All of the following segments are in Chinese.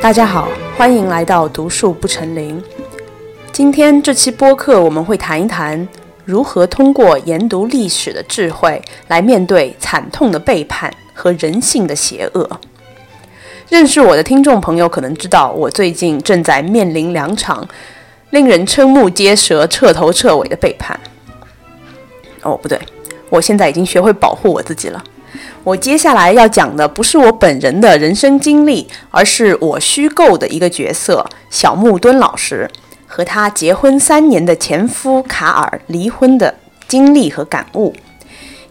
大家好，欢迎来到读树不成林。今天这期播客我们会谈一谈如何通过研读历史的智慧来面对惨痛的背叛和人性的邪恶。认识我的听众朋友可能知道，我最近正在面临两场令人瞠目结舌、彻头彻尾的背叛。哦，不对，我现在已经学会保护我自己了。我接下来要讲的不是我本人的人生经历，而是我虚构的一个角色小木墩老师和他结婚三年的前夫卡尔离婚的经历和感悟，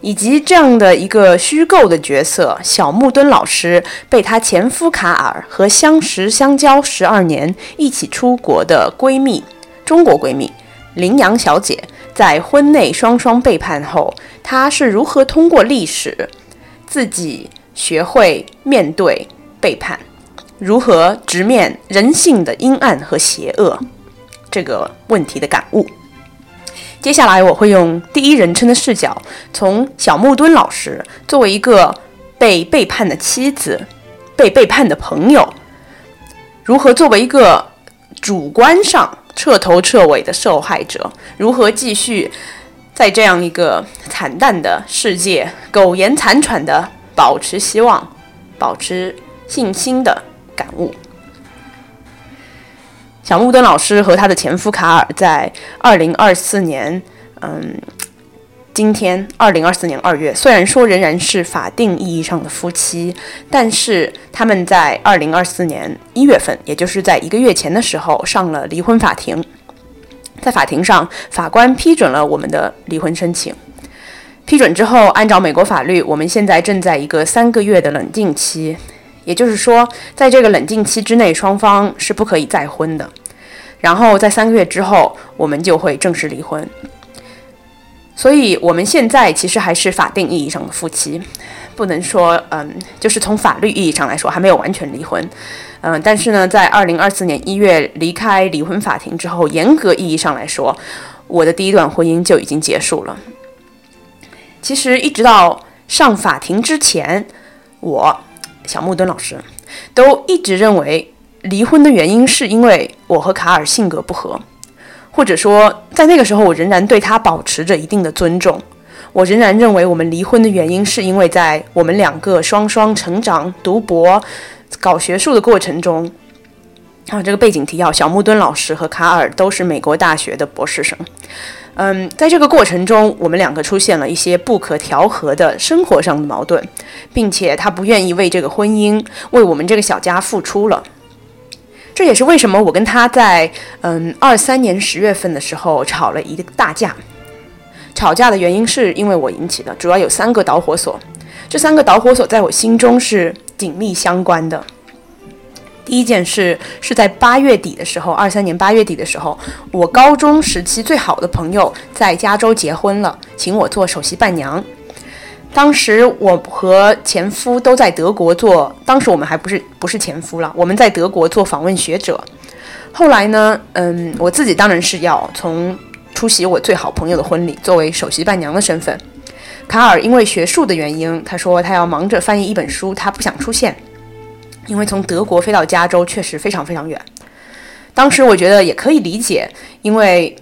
以及这样的一个虚构的角色小木墩老师被他前夫卡尔和相识相交十二年、一起出国的闺蜜中国闺蜜羚羊小姐在婚内双双背叛后，她是如何通过历史。自己学会面对背叛，如何直面人性的阴暗和邪恶这个问题的感悟。接下来我会用第一人称的视角，从小木墩老师作为一个被背叛的妻子、被背叛的朋友，如何作为一个主观上彻头彻尾的受害者，如何继续。在这样一个惨淡的世界，苟延残喘的保持希望、保持信心的感悟。小木墩老师和他的前夫卡尔在二零二四年，嗯，今天二零二四年二月，虽然说仍然是法定意义上的夫妻，但是他们在二零二四年一月份，也就是在一个月前的时候，上了离婚法庭。在法庭上，法官批准了我们的离婚申请。批准之后，按照美国法律，我们现在正在一个三个月的冷静期，也就是说，在这个冷静期之内，双方是不可以再婚的。然后在三个月之后，我们就会正式离婚。所以，我们现在其实还是法定意义上的夫妻，不能说，嗯，就是从法律意义上来说，还没有完全离婚。嗯，但是呢，在二零二四年一月离开离婚法庭之后，严格意义上来说，我的第一段婚姻就已经结束了。其实一直到上法庭之前，我小木墩老师都一直认为离婚的原因是因为我和卡尔性格不合，或者说在那个时候我仍然对他保持着一定的尊重，我仍然认为我们离婚的原因是因为在我们两个双双成长、读博。搞学术的过程中，啊，这个背景提要：小木墩老师和卡尔都是美国大学的博士生。嗯，在这个过程中，我们两个出现了一些不可调和的生活上的矛盾，并且他不愿意为这个婚姻、为我们这个小家付出了。这也是为什么我跟他在嗯二三年十月份的时候吵了一个大架。吵架的原因是因为我引起的，主要有三个导火索。这三个导火索在我心中是。紧密相关的第一件事是在八月底的时候，二三年八月底的时候，我高中时期最好的朋友在加州结婚了，请我做首席伴娘。当时我和前夫都在德国做，当时我们还不是不是前夫了，我们在德国做访问学者。后来呢，嗯，我自己当然是要从出席我最好朋友的婚礼，作为首席伴娘的身份。卡尔因为学术的原因，他说他要忙着翻译一本书，他不想出现，因为从德国飞到加州确实非常非常远。当时我觉得也可以理解，因为，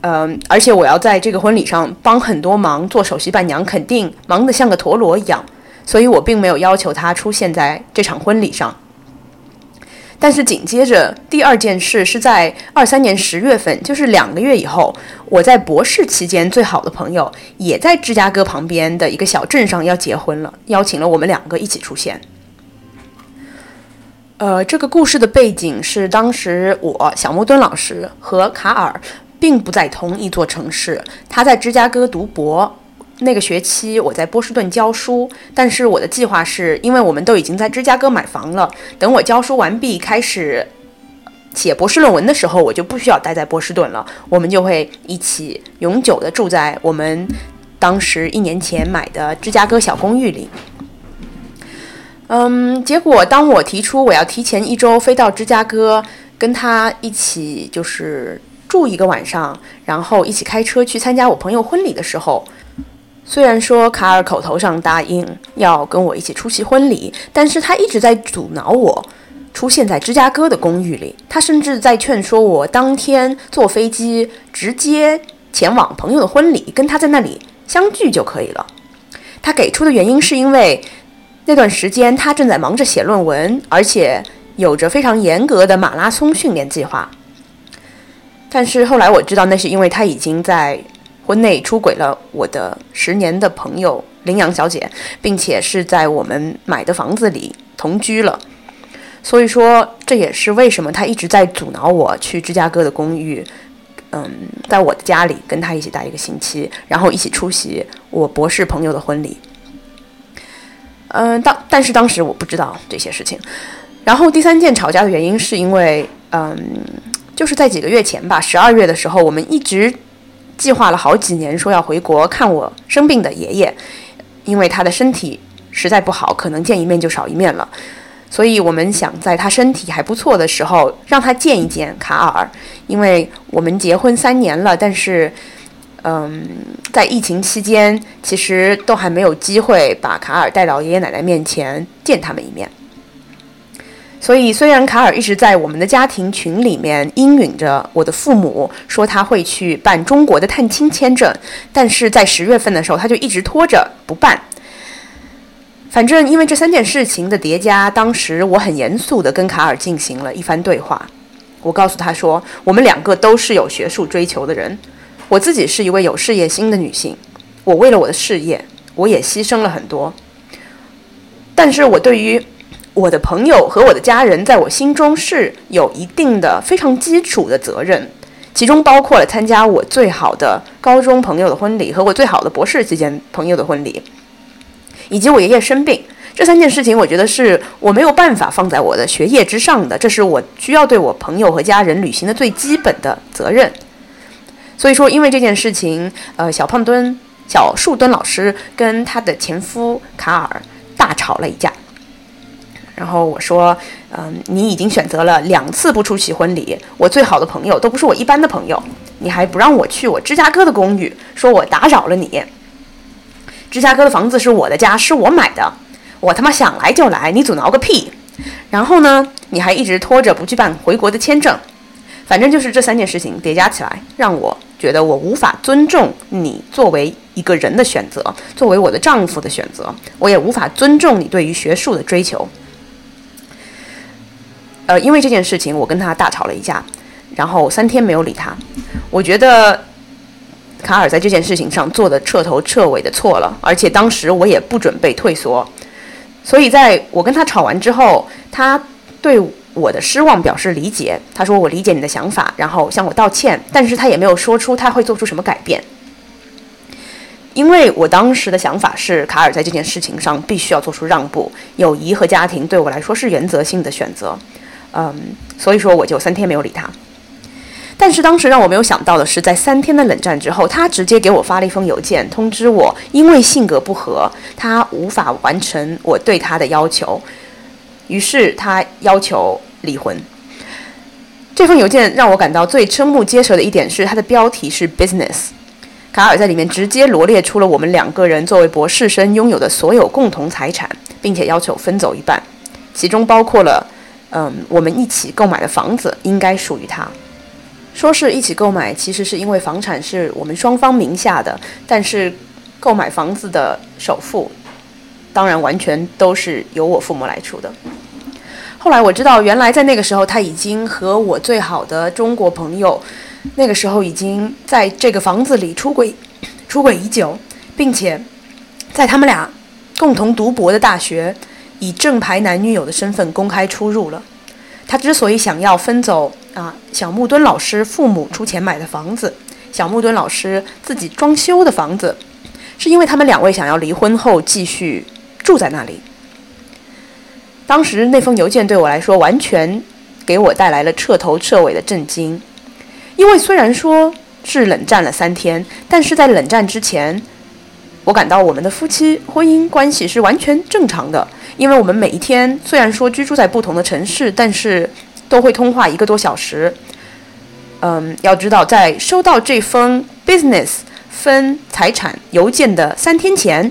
嗯，而且我要在这个婚礼上帮很多忙，做首席伴娘，肯定忙得像个陀螺一样，所以我并没有要求他出现在这场婚礼上。但是紧接着第二件事是在二三年十月份，就是两个月以后，我在博士期间最好的朋友也在芝加哥旁边的一个小镇上要结婚了，邀请了我们两个一起出现。呃，这个故事的背景是当时我小木墩老师和卡尔并不在同一座城市，他在芝加哥读博。那个学期我在波士顿教书，但是我的计划是，因为我们都已经在芝加哥买房了，等我教书完毕，开始写博士论文的时候，我就不需要待在波士顿了，我们就会一起永久的住在我们当时一年前买的芝加哥小公寓里。嗯，结果当我提出我要提前一周飞到芝加哥，跟他一起就是住一个晚上，然后一起开车去参加我朋友婚礼的时候。虽然说卡尔口头上答应要跟我一起出席婚礼，但是他一直在阻挠我，出现在芝加哥的公寓里。他甚至在劝说我当天坐飞机直接前往朋友的婚礼，跟他在那里相聚就可以了。他给出的原因是因为那段时间他正在忙着写论文，而且有着非常严格的马拉松训练计划。但是后来我知道，那是因为他已经在婚内出轨了我的十年的朋友羚羊小姐，并且是在我们买的房子里同居了。所以说，这也是为什么他一直在阻挠我去芝加哥的公寓，嗯，在我的家里跟他一起待一个星期，然后一起出席我博士朋友的婚礼。嗯，当但是当时我不知道这些事情。然后第三件吵架的原因是因为，嗯。就是在几个月前吧，十二月的时候，我们一直计划了好几年，说要回国看我生病的爷爷，因为他的身体实在不好，可能见一面就少一面了。所以我们想在他身体还不错的时候，让他见一见卡尔，因为我们结婚三年了，但是，嗯，在疫情期间，其实都还没有机会把卡尔带到爷爷奶奶面前见他们一面。所以，虽然卡尔一直在我们的家庭群里面应允着我的父母，说他会去办中国的探亲签证，但是在十月份的时候，他就一直拖着不办。反正因为这三件事情的叠加，当时我很严肃地跟卡尔进行了一番对话。我告诉他说，我们两个都是有学术追求的人，我自己是一位有事业心的女性，我为了我的事业，我也牺牲了很多。但是我对于我的朋友和我的家人在我心中是有一定的非常基础的责任，其中包括了参加我最好的高中朋友的婚礼和我最好的博士期间朋友的婚礼，以及我爷爷生病这三件事情，我觉得是我没有办法放在我的学业之上的，这是我需要对我朋友和家人履行的最基本的责任。所以说，因为这件事情，呃，小胖墩、小树墩老师跟他的前夫卡尔大吵了一架。然后我说，嗯，你已经选择了两次不出席婚礼，我最好的朋友都不是我一般的朋友，你还不让我去我芝加哥的公寓，说我打扰了你。芝加哥的房子是我的家，是我买的，我他妈想来就来，你阻挠个屁！然后呢，你还一直拖着不去办回国的签证，反正就是这三件事情叠加起来，让我觉得我无法尊重你作为一个人的选择，作为我的丈夫的选择，我也无法尊重你对于学术的追求。呃，因为这件事情，我跟他大吵了一架，然后三天没有理他。我觉得卡尔在这件事情上做的彻头彻尾的错了，而且当时我也不准备退缩。所以在我跟他吵完之后，他对我的失望表示理解，他说我理解你的想法，然后向我道歉，但是他也没有说出他会做出什么改变。因为我当时的想法是，卡尔在这件事情上必须要做出让步，友谊和家庭对我来说是原则性的选择。嗯，所以说我就三天没有理他。但是当时让我没有想到的是，在三天的冷战之后，他直接给我发了一封邮件，通知我因为性格不合，他无法完成我对他的要求，于是他要求离婚。这封邮件让我感到最瞠目结舌的一点是，它的标题是 “business”，卡尔在里面直接罗列出了我们两个人作为博士生拥有的所有共同财产，并且要求分走一半，其中包括了。嗯，我们一起购买的房子应该属于他。说是一起购买，其实是因为房产是我们双方名下的，但是购买房子的首付，当然完全都是由我父母来出的。后来我知道，原来在那个时候，他已经和我最好的中国朋友，那个时候已经在这个房子里出轨，出轨已久，并且在他们俩共同读博的大学。以正牌男女友的身份公开出入了。他之所以想要分走啊小木墩老师父母出钱买的房子，小木墩老师自己装修的房子，是因为他们两位想要离婚后继续住在那里。当时那封邮件对我来说，完全给我带来了彻头彻尾的震惊。因为虽然说是冷战了三天，但是在冷战之前，我感到我们的夫妻婚姻关系是完全正常的。因为我们每一天虽然说居住在不同的城市，但是都会通话一个多小时。嗯，要知道，在收到这封 business 分财产邮件的三天前，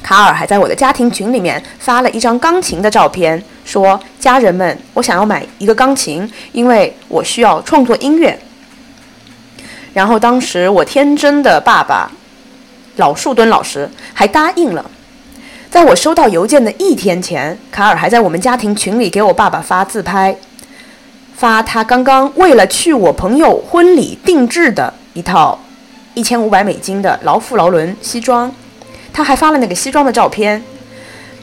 卡尔还在我的家庭群里面发了一张钢琴的照片，说：“家人们，我想要买一个钢琴，因为我需要创作音乐。”然后当时我天真的爸爸老树墩老师还答应了。在我收到邮件的一天前，卡尔还在我们家庭群里给我爸爸发自拍，发他刚刚为了去我朋友婚礼定制的一套一千五百美金的劳夫劳伦西装，他还发了那个西装的照片。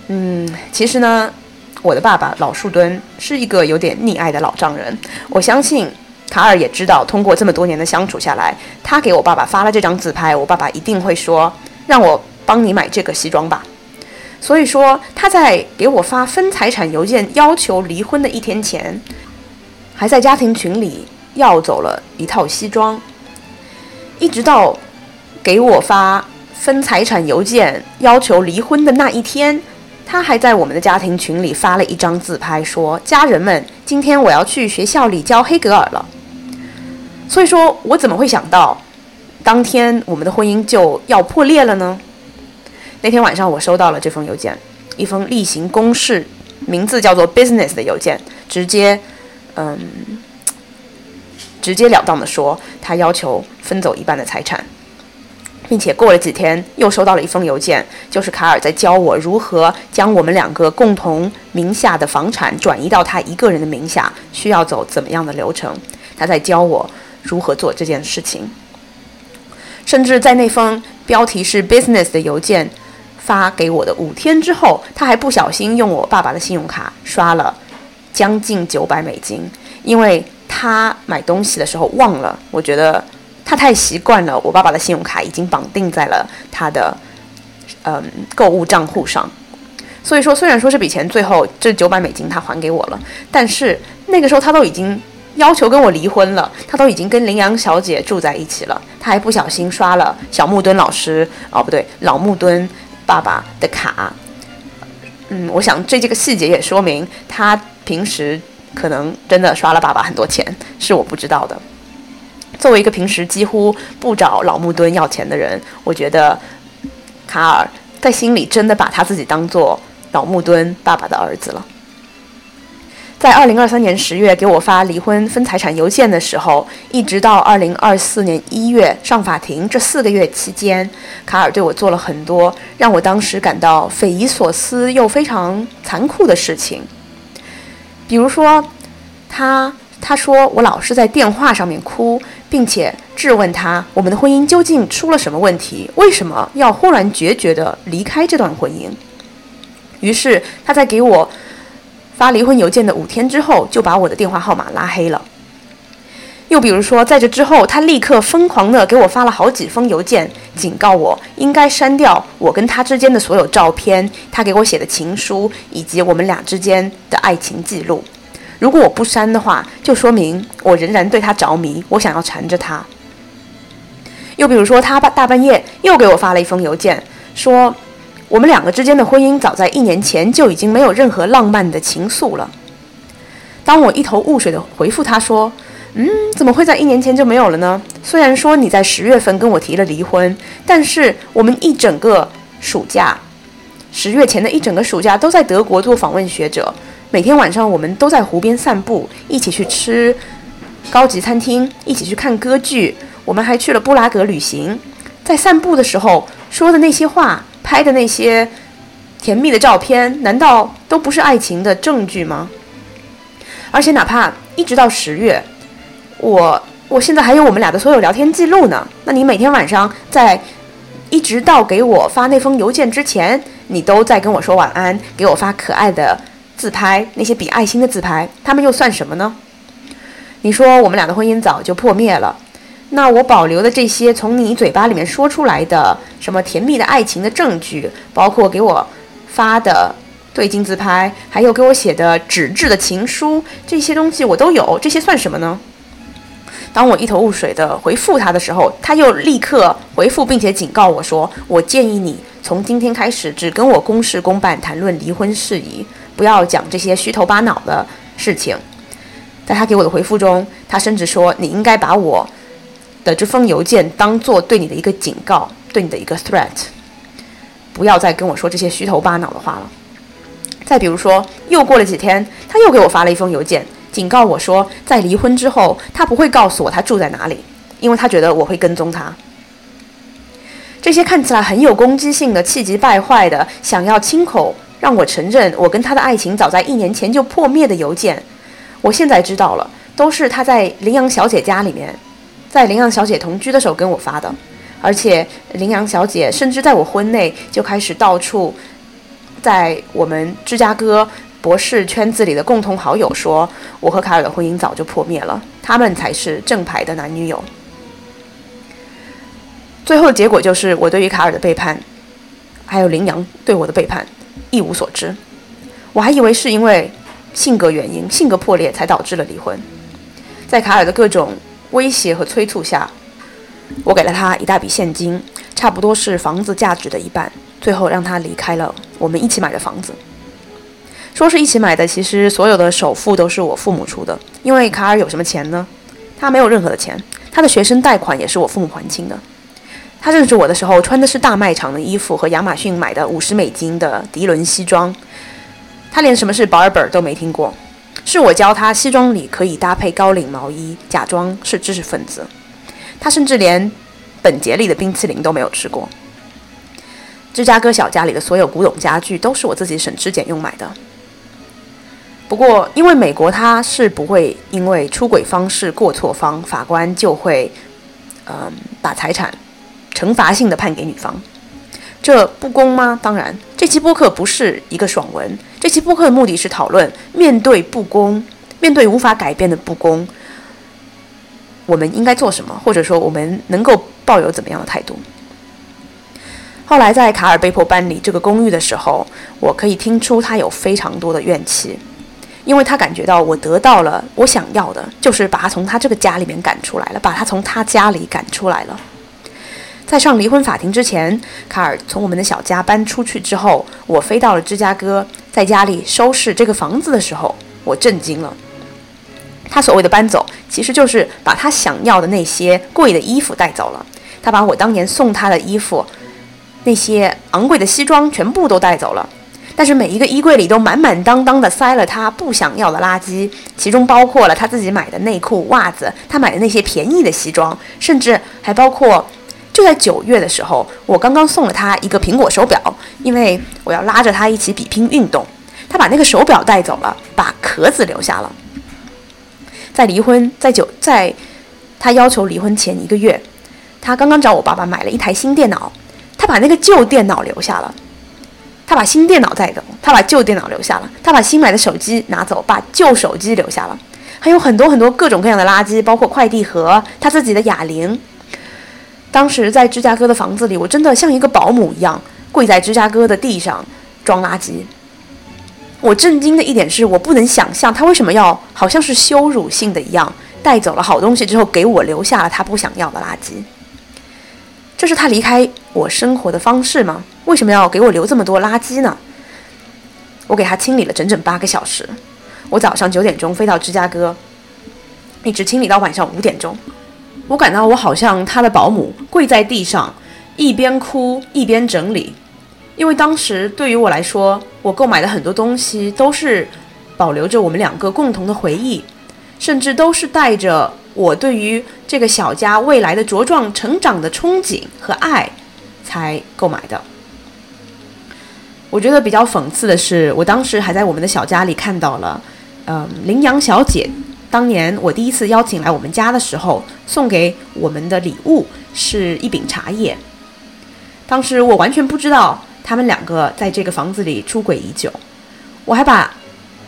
嗯，其实呢，我的爸爸老树墩是一个有点溺爱的老丈人，我相信卡尔也知道，通过这么多年的相处下来，他给我爸爸发了这张自拍，我爸爸一定会说让我帮你买这个西装吧。所以说，他在给我发分财产邮件要求离婚的一天前，还在家庭群里要走了一套西装。一直到给我发分财产邮件要求离婚的那一天，他还在我们的家庭群里发了一张自拍，说：“家人们，今天我要去学校里教黑格尔了。”所以说我怎么会想到，当天我们的婚姻就要破裂了呢？那天晚上，我收到了这封邮件，一封例行公事，名字叫做 “business” 的邮件，直接，嗯，直截了当的说，他要求分走一半的财产，并且过了几天，又收到了一封邮件，就是卡尔在教我如何将我们两个共同名下的房产转移到他一个人的名下，需要走怎么样的流程，他在教我如何做这件事情，甚至在那封标题是 “business” 的邮件。发给我的五天之后，他还不小心用我爸爸的信用卡刷了将近九百美金，因为他买东西的时候忘了。我觉得他太习惯了，我爸爸的信用卡已经绑定在了他的嗯购物账户上。所以说，虽然说这笔钱最后这九百美金他还给我了，但是那个时候他都已经要求跟我离婚了，他都已经跟羚羊小姐住在一起了，他还不小心刷了小木墩老师哦不对老木墩。爸爸的卡，嗯，我想这这个细节也说明他平时可能真的刷了爸爸很多钱，是我不知道的。作为一个平时几乎不找老木墩要钱的人，我觉得卡尔在心里真的把他自己当做老木墩爸爸的儿子了。在二零二三年十月给我发离婚分财产邮件的时候，一直到二零二四年一月上法庭这四个月期间，卡尔对我做了很多让我当时感到匪夷所思又非常残酷的事情。比如说，他他说我老是在电话上面哭，并且质问他我们的婚姻究竟出了什么问题，为什么要忽然决绝地离开这段婚姻？于是他在给我。发离婚邮件的五天之后，就把我的电话号码拉黑了。又比如说，在这之后，他立刻疯狂地给我发了好几封邮件，警告我应该删掉我跟他之间的所有照片，他给我写的情书，以及我们俩之间的爱情记录。如果我不删的话，就说明我仍然对他着迷，我想要缠着他。又比如说，他大半夜又给我发了一封邮件，说。我们两个之间的婚姻早在一年前就已经没有任何浪漫的情愫了。当我一头雾水的回复他说：“嗯，怎么会在一年前就没有了呢？虽然说你在十月份跟我提了离婚，但是我们一整个暑假，十月前的一整个暑假都在德国做访问学者，每天晚上我们都在湖边散步，一起去吃高级餐厅，一起去看歌剧，我们还去了布拉格旅行。在散步的时候说的那些话。”拍的那些甜蜜的照片，难道都不是爱情的证据吗？而且哪怕一直到十月，我我现在还有我们俩的所有聊天记录呢。那你每天晚上在一直到给我发那封邮件之前，你都在跟我说晚安，给我发可爱的自拍，那些比爱心的自拍，他们又算什么呢？你说我们俩的婚姻早就破灭了。那我保留的这些从你嘴巴里面说出来的什么甜蜜的爱情的证据，包括给我发的对镜自拍，还有给我写的纸质的情书，这些东西我都有，这些算什么呢？当我一头雾水的回复他的时候，他又立刻回复并且警告我说：“我建议你从今天开始只跟我公事公办谈论离婚事宜，不要讲这些虚头巴脑的事情。”在他给我的回复中，他甚至说：“你应该把我。”这封邮件当做对你的一个警告，对你的一个 threat，不要再跟我说这些虚头巴脑的话了。再比如说，又过了几天，他又给我发了一封邮件，警告我说，在离婚之后，他不会告诉我他住在哪里，因为他觉得我会跟踪他。这些看起来很有攻击性的、气急败坏的、想要亲口让我承认我跟他的爱情早在一年前就破灭的邮件，我现在知道了，都是他在羚羊小姐家里面，在羚羊小姐同居的时候跟我发的，而且羚羊小姐甚至在我婚内就开始到处。在我们芝加哥博士圈子里的共同好友说，我和卡尔的婚姻早就破灭了，他们才是正牌的男女友。最后的结果就是，我对于卡尔的背叛，还有羚羊对我的背叛一无所知。我还以为是因为性格原因、性格破裂才导致了离婚。在卡尔的各种威胁和催促下，我给了他一大笔现金，差不多是房子价值的一半。最后让他离开了我们一起买的房子。说是一起买的，其实所有的首付都是我父母出的。因为卡尔有什么钱呢？他没有任何的钱，他的学生贷款也是我父母还清的。他认识我的时候穿的是大卖场的衣服和亚马逊买的五十美金的涤纶西装，他连什么是 barber 都没听过。是我教他西装里可以搭配高领毛衣，假装是知识分子。他甚至连本杰里的冰淇淋都没有吃过。芝加哥小家里的所有古董家具都是我自己省吃俭用买的。不过，因为美国它是不会因为出轨方式过错方，法官就会，嗯，把财产惩罚性的判给女方，这不公吗？当然，这期播客不是一个爽文，这期播客的目的是讨论面对不公，面对无法改变的不公，我们应该做什么，或者说我们能够抱有怎么样的态度。后来在卡尔被迫搬离这个公寓的时候，我可以听出他有非常多的怨气，因为他感觉到我得到了我想要的，就是把他从他这个家里面赶出来了，把他从他家里赶出来了。在上离婚法庭之前，卡尔从我们的小家搬出去之后，我飞到了芝加哥，在家里收拾这个房子的时候，我震惊了。他所谓的搬走，其实就是把他想要的那些贵的衣服带走了。他把我当年送他的衣服。那些昂贵的西装全部都带走了，但是每一个衣柜里都满满当当的塞了他不想要的垃圾，其中包括了他自己买的内裤、袜子，他买的那些便宜的西装，甚至还包括就在九月的时候，我刚刚送了他一个苹果手表，因为我要拉着他一起比拼运动，他把那个手表带走了，把壳子留下了。在离婚在九在他要求离婚前一个月，他刚刚找我爸爸买了一台新电脑。他把那个旧电脑留下了，他把新电脑带走，他把旧电脑留下了，他把新买的手机拿走，把旧手机留下了，还有很多很多各种各样的垃圾，包括快递盒，他自己的哑铃。当时在芝加哥的房子里，我真的像一个保姆一样，跪在芝加哥的地上装垃圾。我震惊的一点是我不能想象他为什么要好像是羞辱性的一样带走了好东西之后，给我留下了他不想要的垃圾。这是他离开我生活的方式吗？为什么要给我留这么多垃圾呢？我给他清理了整整八个小时。我早上九点钟飞到芝加哥，一直清理到晚上五点钟。我感到我好像他的保姆，跪在地上，一边哭一边整理。因为当时对于我来说，我购买的很多东西都是保留着我们两个共同的回忆，甚至都是带着。我对于这个小家未来的茁壮成长的憧憬和爱，才购买的。我觉得比较讽刺的是，我当时还在我们的小家里看到了，嗯，羚羊小姐当年我第一次邀请来我们家的时候，送给我们的礼物是一饼茶叶。当时我完全不知道他们两个在这个房子里出轨已久，我还把。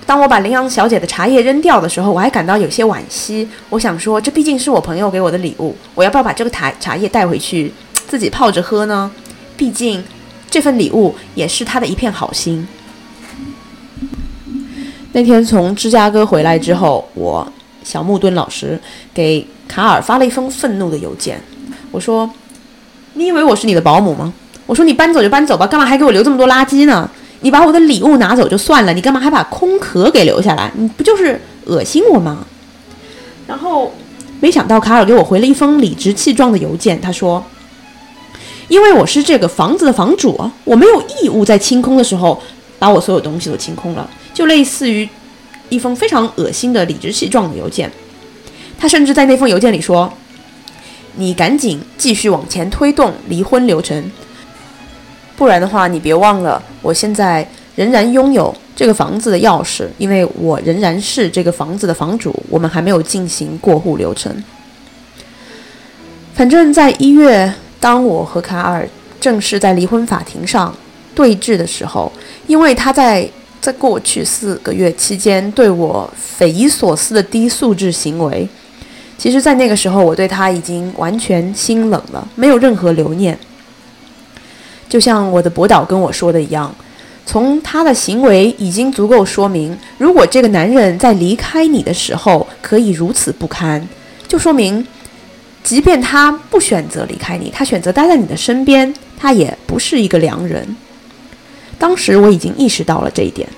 当我把羚羊小姐的茶叶扔掉的时候，我还感到有些惋惜。我想说，这毕竟是我朋友给我的礼物，我要不要把这个茶茶叶带回去自己泡着喝呢？毕竟这份礼物也是他的一片好心。那天从芝加哥回来之后，我小木墩老师给卡尔发了一封愤怒的邮件。我说：“你以为我是你的保姆吗？我说你搬走就搬走吧，干嘛还给我留这么多垃圾呢？”你把我的礼物拿走就算了，你干嘛还把空壳给留下来？你不就是恶心我吗？然后，没想到卡尔给我回了一封理直气壮的邮件，他说：“因为我是这个房子的房主，我没有义务在清空的时候把我所有东西都清空了，就类似于一封非常恶心的理直气壮的邮件。他甚至在那封邮件里说：“你赶紧继续往前推动离婚流程，不然的话，你别忘了，我现在仍然拥有这个房子的钥匙，因为我仍然是这个房子的房主，我们还没有进行过户流程。反正，在一月。”当我和卡尔正式在离婚法庭上对峙的时候，因为他在在过去四个月期间对我匪夷所思的低素质行为，其实，在那个时候我对他已经完全心冷了，没有任何留念。就像我的博导跟我说的一样，从他的行为已经足够说明，如果这个男人在离开你的时候可以如此不堪，就说明。即便他不选择离开你，他选择待在你的身边，他也不是一个良人。当时我已经意识到了这一点，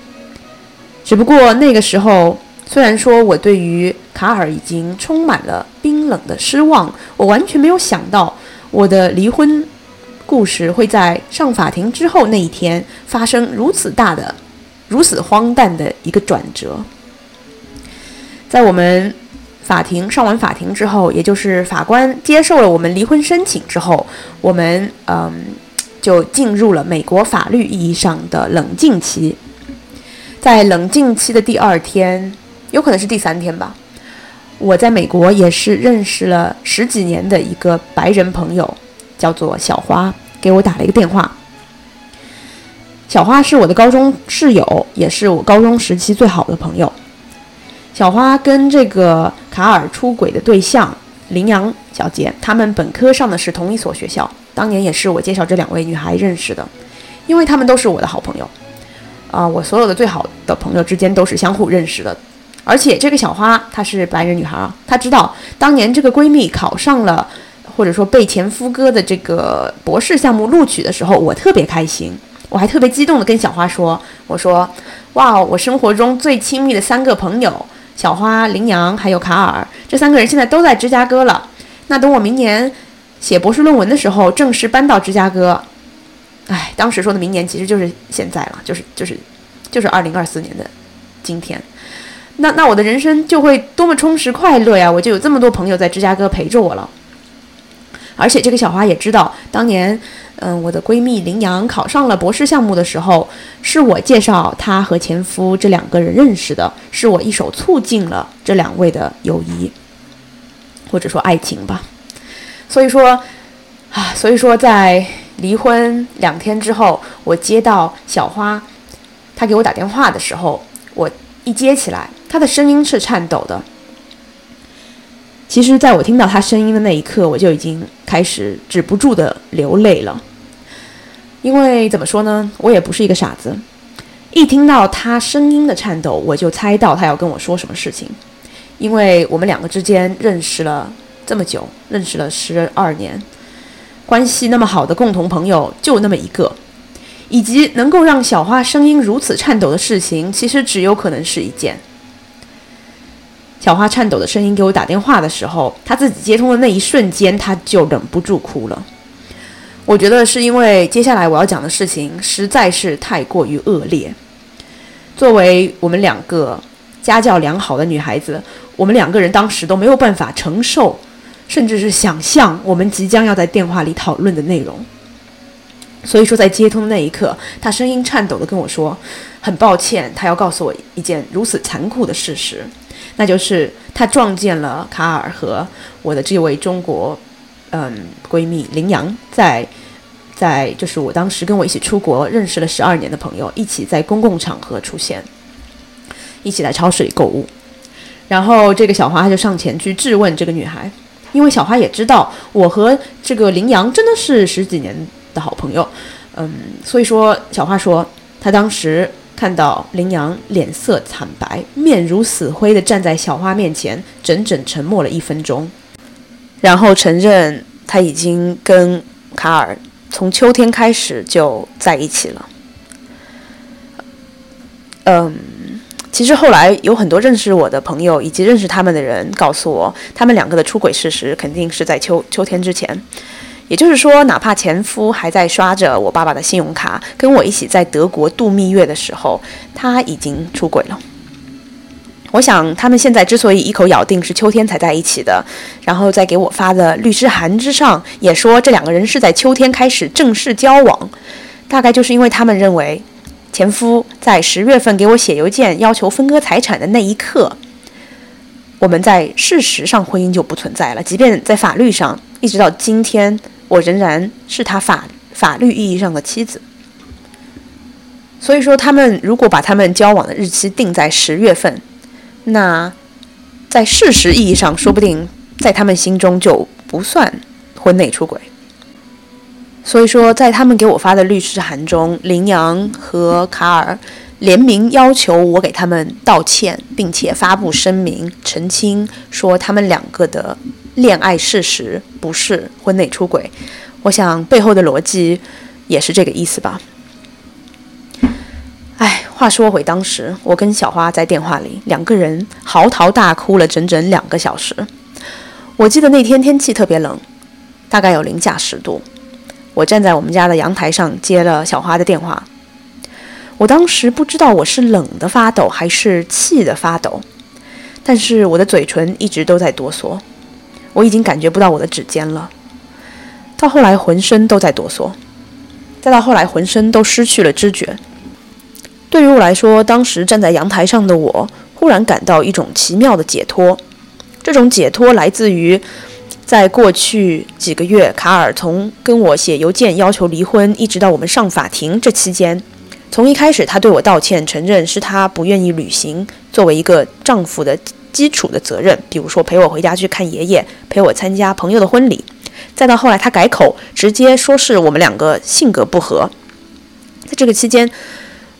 只不过那个时候，虽然说我对于卡尔已经充满了冰冷的失望，我完全没有想到我的离婚故事会在上法庭之后那一天发生如此大的、如此荒诞的一个转折，在我们。法庭上完法庭之后，也就是法官接受了我们离婚申请之后，我们嗯就进入了美国法律意义上的冷静期。在冷静期的第二天，有可能是第三天吧，我在美国也是认识了十几年的一个白人朋友，叫做小花，给我打了一个电话。小花是我的高中室友，也是我高中时期最好的朋友。小花跟这个卡尔出轨的对象羚羊小姐，他们本科上的是同一所学校，当年也是我介绍这两位女孩认识的，因为他们都是我的好朋友，啊，我所有的最好的朋友之间都是相互认识的，而且这个小花她是白人女孩啊，她知道当年这个闺蜜考上了，或者说被前夫哥的这个博士项目录取的时候，我特别开心，我还特别激动的跟小花说，我说，哇，我生活中最亲密的三个朋友。小花、羚羊还有卡尔这三个人现在都在芝加哥了。那等我明年写博士论文的时候，正式搬到芝加哥。哎，当时说的明年其实就是现在了，就是就是就是二零二四年的今天。那那我的人生就会多么充实快乐呀！我就有这么多朋友在芝加哥陪着我了。而且这个小花也知道，当年。嗯，我的闺蜜林阳考上了博士项目的时候，是我介绍她和前夫这两个人认识的，是我一手促进了这两位的友谊，或者说爱情吧。所以说，啊，所以说在离婚两天之后，我接到小花，她给我打电话的时候，我一接起来，她的声音是颤抖的。其实，在我听到他声音的那一刻，我就已经开始止不住的流泪了。因为怎么说呢，我也不是一个傻子，一听到他声音的颤抖，我就猜到他要跟我说什么事情。因为我们两个之间认识了这么久，认识了十二年，关系那么好的共同朋友就那么一个，以及能够让小花声音如此颤抖的事情，其实只有可能是一件。小花颤抖的声音给我打电话的时候，她自己接通的那一瞬间，她就忍不住哭了。我觉得是因为接下来我要讲的事情实在是太过于恶劣。作为我们两个家教良好的女孩子，我们两个人当时都没有办法承受，甚至是想象我们即将要在电话里讨论的内容。所以说，在接通的那一刻，她声音颤抖的跟我说：“很抱歉，她要告诉我一件如此残酷的事实。”那就是她撞见了卡尔和我的这位中国，嗯，闺蜜羚羊，在在就是我当时跟我一起出国认识了十二年的朋友，一起在公共场合出现，一起在超市里购物，然后这个小花就上前去质问这个女孩，因为小花也知道我和这个羚羊真的是十几年的好朋友，嗯，所以说小花说她当时。看到羚羊脸色惨白、面如死灰地站在小花面前，整整沉默了一分钟，然后承认他已经跟卡尔从秋天开始就在一起了。嗯，其实后来有很多认识我的朋友以及认识他们的人告诉我，他们两个的出轨事实肯定是在秋秋天之前，也就是说，哪怕前夫还在刷着我爸爸的信用卡，跟我一起在德国度蜜月的时候，他已经出轨了。我想，他们现在之所以一口咬定是秋天才在一起的，然后在给我发的律师函之上也说这两个人是在秋天开始正式交往，大概就是因为他们认为，前夫在十月份给我写邮件要求分割财产的那一刻，我们在事实上婚姻就不存在了，即便在法律上，一直到今天，我仍然是他法法律意义上的妻子。所以说，他们如果把他们交往的日期定在十月份。那，在事实意义上，说不定在他们心中就不算婚内出轨。所以说，在他们给我发的律师函中，林阳和卡尔联名要求我给他们道歉，并且发布声明澄清，说他们两个的恋爱事实不是婚内出轨。我想背后的逻辑也是这个意思吧。哎，话说回当时，我跟小花在电话里，两个人嚎啕大哭了整整两个小时。我记得那天天气特别冷，大概有零下十度。我站在我们家的阳台上接了小花的电话。我当时不知道我是冷的发抖还是气的发抖，但是我的嘴唇一直都在哆嗦，我已经感觉不到我的指尖了。到后来浑身都在哆嗦，再到后来浑身都失去了知觉。对于我来说，当时站在阳台上的我，忽然感到一种奇妙的解脱。这种解脱来自于，在过去几个月，卡尔从跟我写邮件要求离婚，一直到我们上法庭这期间，从一开始他对我道歉，承认是他不愿意履行作为一个丈夫的基础的责任，比如说陪我回家去看爷爷，陪我参加朋友的婚礼，再到后来他改口，直接说是我们两个性格不合，在这个期间。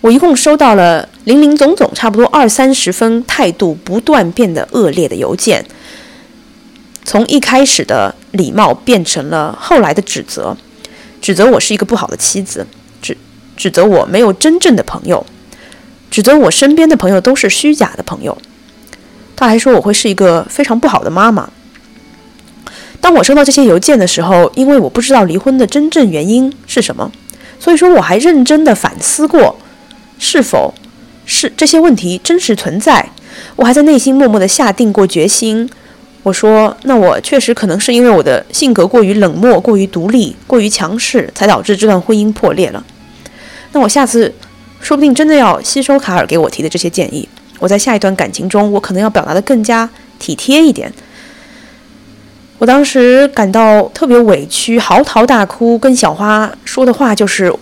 我一共收到了零零总总差不多二三十封态度不断变得恶劣的邮件，从一开始的礼貌变成了后来的指责，指责我是一个不好的妻子，指指责我没有真正的朋友，指责我身边的朋友都是虚假的朋友，他还说我会是一个非常不好的妈妈。当我收到这些邮件的时候，因为我不知道离婚的真正原因是什么，所以说我还认真的反思过。是否是这些问题真实存在？我还在内心默默地下定过决心。我说：“那我确实可能是因为我的性格过于冷漠、过于独立、过于强势，才导致这段婚姻破裂了。那我下次说不定真的要吸收卡尔给我提的这些建议。我在下一段感情中，我可能要表达的更加体贴一点。”我当时感到特别委屈，嚎啕大哭，跟小花说的话就是：“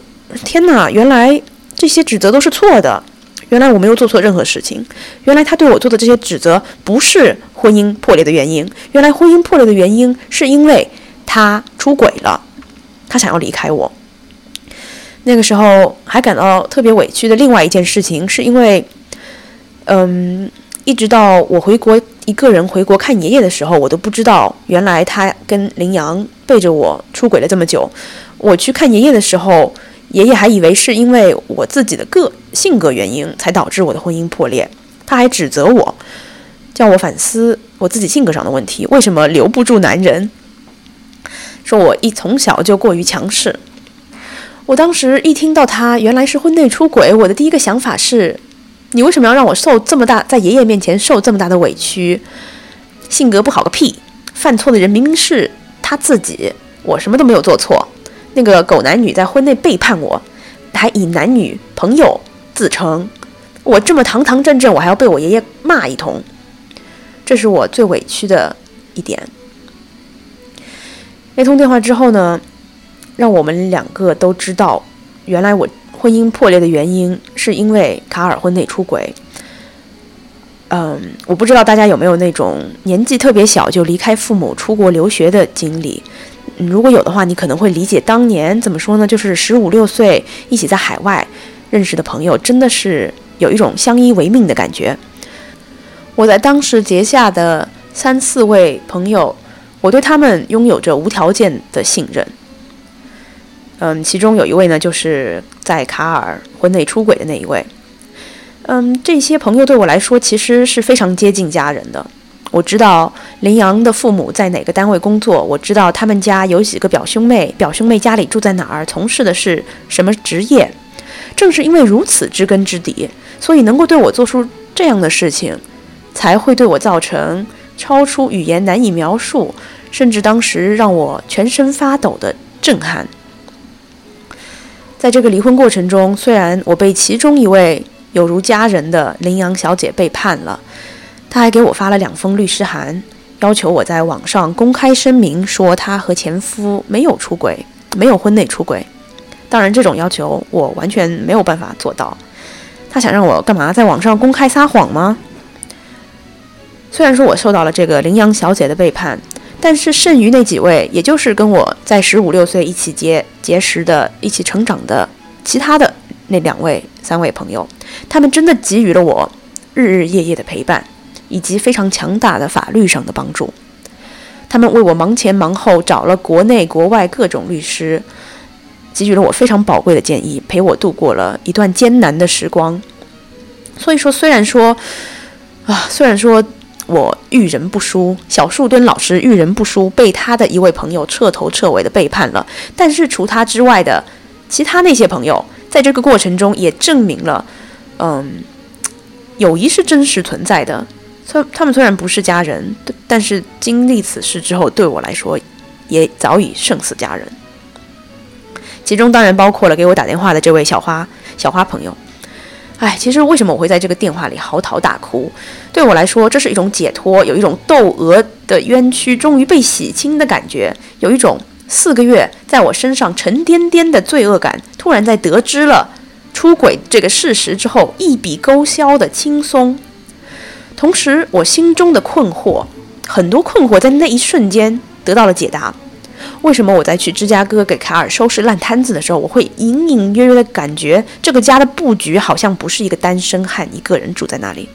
天哪，原来……”这些指责都是错的。原来我没有做错任何事情。原来他对我做的这些指责不是婚姻破裂的原因。原来婚姻破裂的原因是因为他出轨了，他想要离开我。那个时候还感到特别委屈的另外一件事情，是因为，嗯，一直到我回国一个人回国看爷爷的时候，我都不知道原来他跟林阳背着我出轨了这么久。我去看爷爷的时候。爷爷还以为是因为我自己的个性格原因才导致我的婚姻破裂，他还指责我，叫我反思我自己性格上的问题，为什么留不住男人？说我一从小就过于强势。我当时一听到他原来是婚内出轨，我的第一个想法是：你为什么要让我受这么大，在爷爷面前受这么大的委屈？性格不好个屁！犯错的人明明是他自己，我什么都没有做错。那个狗男女在婚内背叛我，还以男女朋友自称，我这么堂堂正正，我还要被我爷爷骂一通，这是我最委屈的一点。那通电话之后呢，让我们两个都知道，原来我婚姻破裂的原因是因为卡尔婚内出轨。嗯，我不知道大家有没有那种年纪特别小就离开父母出国留学的经历。如果有的话，你可能会理解当年怎么说呢？就是十五六岁一起在海外认识的朋友，真的是有一种相依为命的感觉。我在当时结下的三四位朋友，我对他们拥有着无条件的信任。嗯，其中有一位呢，就是在卡尔婚内出轨的那一位。嗯，这些朋友对我来说其实是非常接近家人的。我知道林阳的父母在哪个单位工作，我知道他们家有几个表兄妹，表兄妹家里住在哪儿，从事的是什么职业。正是因为如此知根知底，所以能够对我做出这样的事情，才会对我造成超出语言难以描述，甚至当时让我全身发抖的震撼。在这个离婚过程中，虽然我被其中一位有如家人的羚羊小姐背叛了，她还给我发了两封律师函，要求我在网上公开声明说她和前夫没有出轨，没有婚内出轨。当然，这种要求我完全没有办法做到。他想让我干嘛？在网上公开撒谎吗？虽然说我受到了这个羚羊小姐的背叛，但是剩余那几位，也就是跟我在十五六岁一起结结识的、一起成长的其他的那两位、三位朋友，他们真的给予了我日日夜夜的陪伴，以及非常强大的法律上的帮助。他们为我忙前忙后，找了国内国外各种律师。给予了我非常宝贵的建议，陪我度过了一段艰难的时光。所以说，虽然说啊，虽然说我遇人不淑，小树墩老师遇人不淑，被他的一位朋友彻头彻尾的背叛了，但是除他之外的其他那些朋友，在这个过程中也证明了，嗯，友谊是真实存在的。虽他们虽然不是家人，但是经历此事之后，对我来说也早已胜似家人。其中当然包括了给我打电话的这位小花小花朋友。哎，其实为什么我会在这个电话里嚎啕大哭？对我来说，这是一种解脱，有一种窦娥的冤屈终于被洗清的感觉，有一种四个月在我身上沉甸甸的罪恶感，突然在得知了出轨这个事实之后一笔勾销的轻松。同时，我心中的困惑，很多困惑在那一瞬间得到了解答。为什么我在去芝加哥给卡尔收拾烂摊子的时候，我会隐隐约约的感觉这个家的布局好像不是一个单身汉一个人住在那里？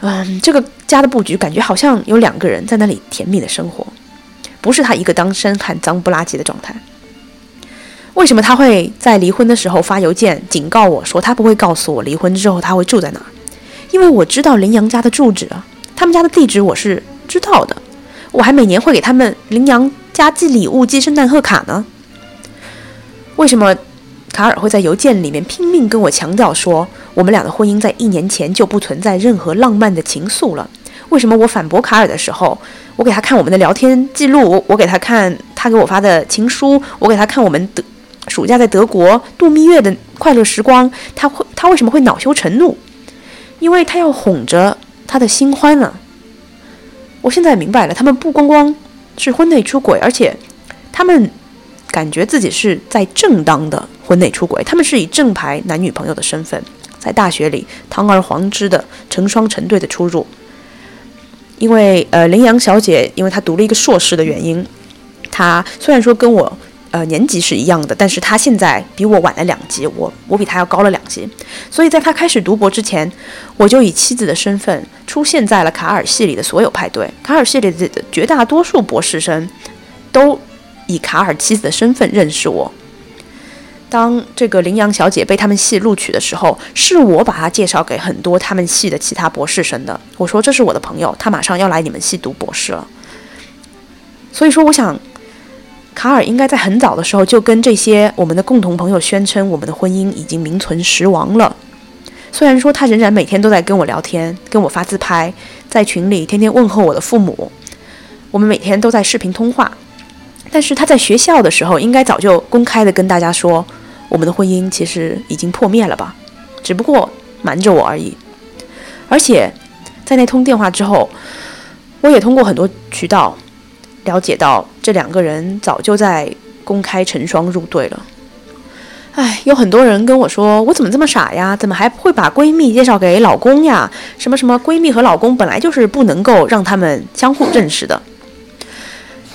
嗯，这个家的布局感觉好像有两个人在那里甜蜜的生活，不是他一个单身汉脏不拉几的状态。为什么他会在离婚的时候发邮件警告我说他不会告诉我离婚之后他会住在哪？因为我知道林阳家的住址啊，他们家的地址我是知道的。我还每年会给他们羚羊家寄礼物、寄圣诞贺卡呢。为什么卡尔会在邮件里面拼命跟我强调说，我们俩的婚姻在一年前就不存在任何浪漫的情愫了？为什么我反驳卡尔的时候，我给他看我们的聊天记录，我给他看他给我发的情书，我给他看我们的暑假在德国度蜜月的快乐时光，他会他为什么会恼羞成怒？因为他要哄着他的新欢了。我现在明白了，他们不光光是婚内出轨，而且他们感觉自己是在正当的婚内出轨。他们是以正牌男女朋友的身份，在大学里堂而皇之的成双成对的出入。因为呃，羚羊小姐，因为她读了一个硕士的原因，她虽然说跟我。呃，年级是一样的，但是他现在比我晚了两级，我我比他要高了两级，所以在他开始读博之前，我就以妻子的身份出现在了卡尔系里的所有派对。卡尔系里的绝大多数博士生都以卡尔妻子的身份认识我。当这个羚羊小姐被他们系录取的时候，是我把她介绍给很多他们系的其他博士生的。我说这是我的朋友，他马上要来你们系读博士了。所以说，我想。卡尔应该在很早的时候就跟这些我们的共同朋友宣称，我们的婚姻已经名存实亡了。虽然说他仍然每天都在跟我聊天，跟我发自拍，在群里天天问候我的父母，我们每天都在视频通话。但是他在学校的时候，应该早就公开的跟大家说，我们的婚姻其实已经破灭了吧，只不过瞒着我而已。而且在那通电话之后，我也通过很多渠道。了解到这两个人早就在公开成双入对了。哎，有很多人跟我说，我怎么这么傻呀？怎么还会把闺蜜介绍给老公呀？什么什么闺蜜和老公本来就是不能够让他们相互认识的。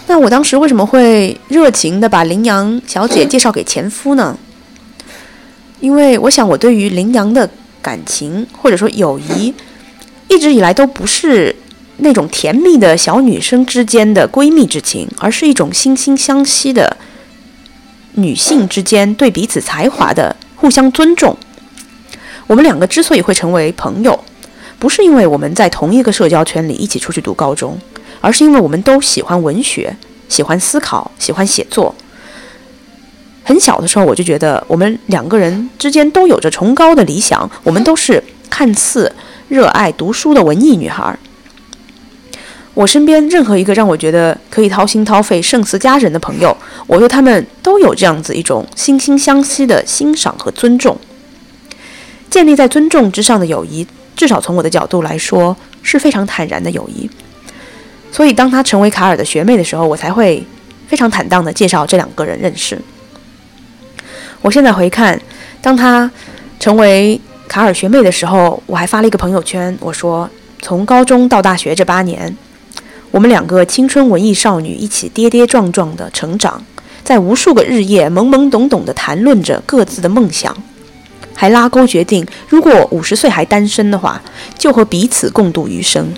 那我当时为什么会热情的把羚羊小姐介绍给前夫呢？因为我想，我对于羚羊的感情或者说友谊，一直以来都不是。那种甜蜜的小女生之间的闺蜜之情，而是一种惺惺相惜的女性之间对彼此才华的互相尊重。我们两个之所以会成为朋友，不是因为我们在同一个社交圈里一起出去读高中，而是因为我们都喜欢文学，喜欢思考，喜欢写作。很小的时候我就觉得我们两个人之间都有着崇高的理想，我们都是看似热爱读书的文艺女孩。我身边任何一个让我觉得可以掏心掏肺、胜似家人的朋友，我对他们都有这样子一种惺惺相惜的欣赏和尊重。建立在尊重之上的友谊，至少从我的角度来说是非常坦然的友谊。所以，当她成为卡尔的学妹的时候，我才会非常坦荡地介绍这两个人认识。我现在回看，当她成为卡尔学妹的时候，我还发了一个朋友圈，我说：从高中到大学这八年。我们两个青春文艺少女一起跌跌撞撞的成长，在无数个日夜懵懵懂懂地谈论着各自的梦想，还拉钩决定，如果五十岁还单身的话，就和彼此共度余生。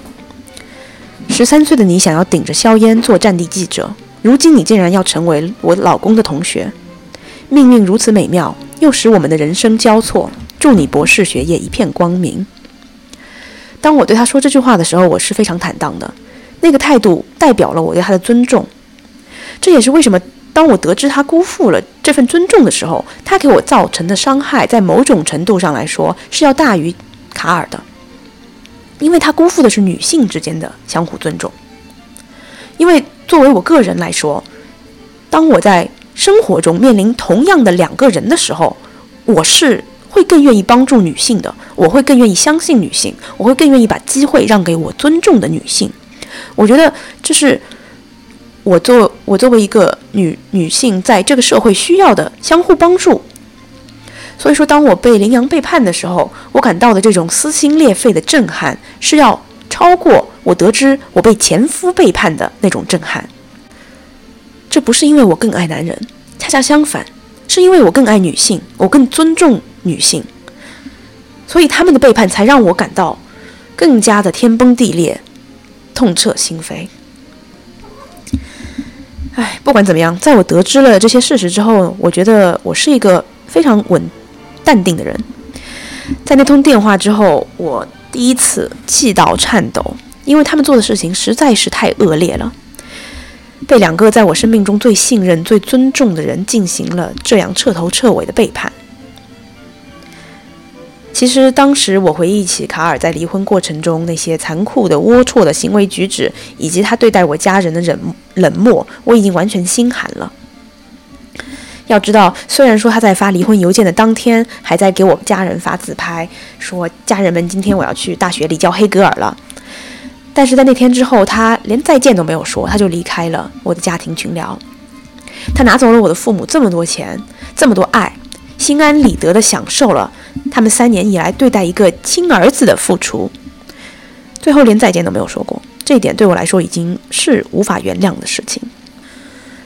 十三岁的你想要顶着硝烟做战地记者，如今你竟然要成为我老公的同学，命运如此美妙，又使我们的人生交错。祝你博士学业一片光明。当我对他说这句话的时候，我是非常坦荡的。那个态度代表了我对他的尊重，这也是为什么当我得知他辜负了这份尊重的时候，他给我造成的伤害，在某种程度上来说是要大于卡尔的，因为他辜负的是女性之间的相互尊重。因为作为我个人来说，当我在生活中面临同样的两个人的时候，我是会更愿意帮助女性的，我会更愿意相信女性，我会更愿意把机会让给我尊重的女性。我觉得这是我作我作为一个女女性在这个社会需要的相互帮助。所以说，当我被羚羊背叛的时候，我感到的这种撕心裂肺的震撼，是要超过我得知我被前夫背叛的那种震撼。这不是因为我更爱男人，恰恰相反，是因为我更爱女性，我更尊重女性，所以他们的背叛才让我感到更加的天崩地裂。痛彻心扉。唉，不管怎么样，在我得知了这些事实之后，我觉得我是一个非常稳、淡定的人。在那通电话之后，我第一次气到颤抖，因为他们做的事情实在是太恶劣了，被两个在我生命中最信任、最尊重的人进行了这样彻头彻尾的背叛。其实当时我回忆起卡尔在离婚过程中那些残酷的、龌龊的行为举止，以及他对待我家人的冷冷漠，我已经完全心寒了。要知道，虽然说他在发离婚邮件的当天还在给我家人发自拍，说家人们今天我要去大学里教黑格尔了，但是在那天之后，他连再见都没有说，他就离开了我的家庭群聊。他拿走了我的父母这么多钱，这么多爱。心安理得地享受了他们三年以来对待一个亲儿子的付出，最后连再见都没有说过。这一点对我来说已经是无法原谅的事情。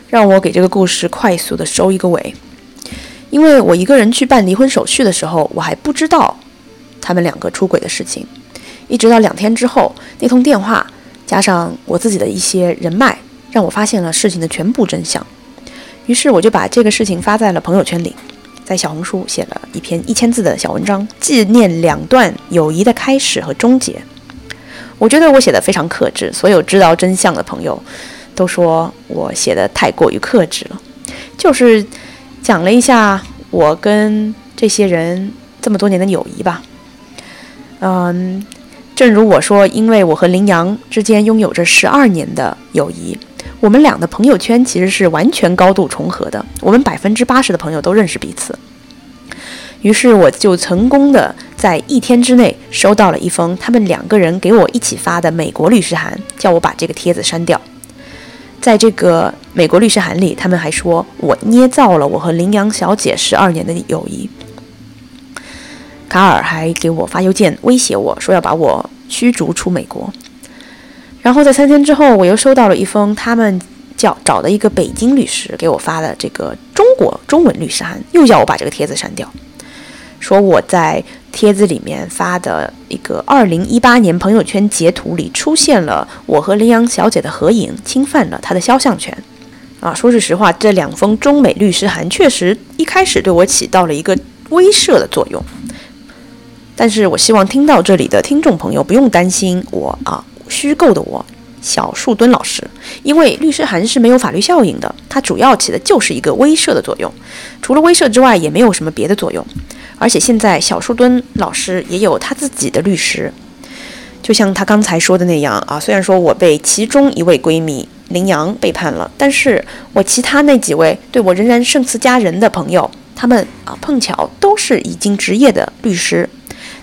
让我给这个故事快速地收一个尾，因为我一个人去办离婚手续的时候，我还不知道他们两个出轨的事情，一直到两天之后那通电话，加上我自己的一些人脉，让我发现了事情的全部真相。于是我就把这个事情发在了朋友圈里。在小红书写了一篇一千字的小文章，纪念两段友谊的开始和终结。我觉得我写的非常克制，所有知道真相的朋友都说我写的太过于克制了。就是讲了一下我跟这些人这么多年的友谊吧。嗯，正如我说，因为我和羚羊之间拥有着十二年的友谊。我们俩的朋友圈其实是完全高度重合的，我们百分之八十的朋友都认识彼此。于是我就成功的在一天之内收到了一封他们两个人给我一起发的美国律师函，叫我把这个帖子删掉。在这个美国律师函里，他们还说我捏造了我和羚羊小姐十二年的友谊。卡尔还给我发邮件威胁我说要把我驱逐出美国。然后在三天之后，我又收到了一封他们叫找的一个北京律师给我发的这个中国中文律师函，又叫我把这个帖子删掉，说我在帖子里面发的一个二零一八年朋友圈截图里出现了我和羚羊小姐的合影，侵犯了她的肖像权。啊，说句实话，这两封中美律师函确实一开始对我起到了一个威慑的作用。但是我希望听到这里的听众朋友不用担心我啊，虚构的我小树墩老师，因为律师函是没有法律效应的，它主要起的就是一个威慑的作用，除了威慑之外，也没有什么别的作用。而且现在小树墩老师也有他自己的律师，就像他刚才说的那样啊，虽然说我被其中一位闺蜜林阳背叛了，但是我其他那几位对我仍然胜似家人的朋友，他们啊碰巧都是已经职业的律师。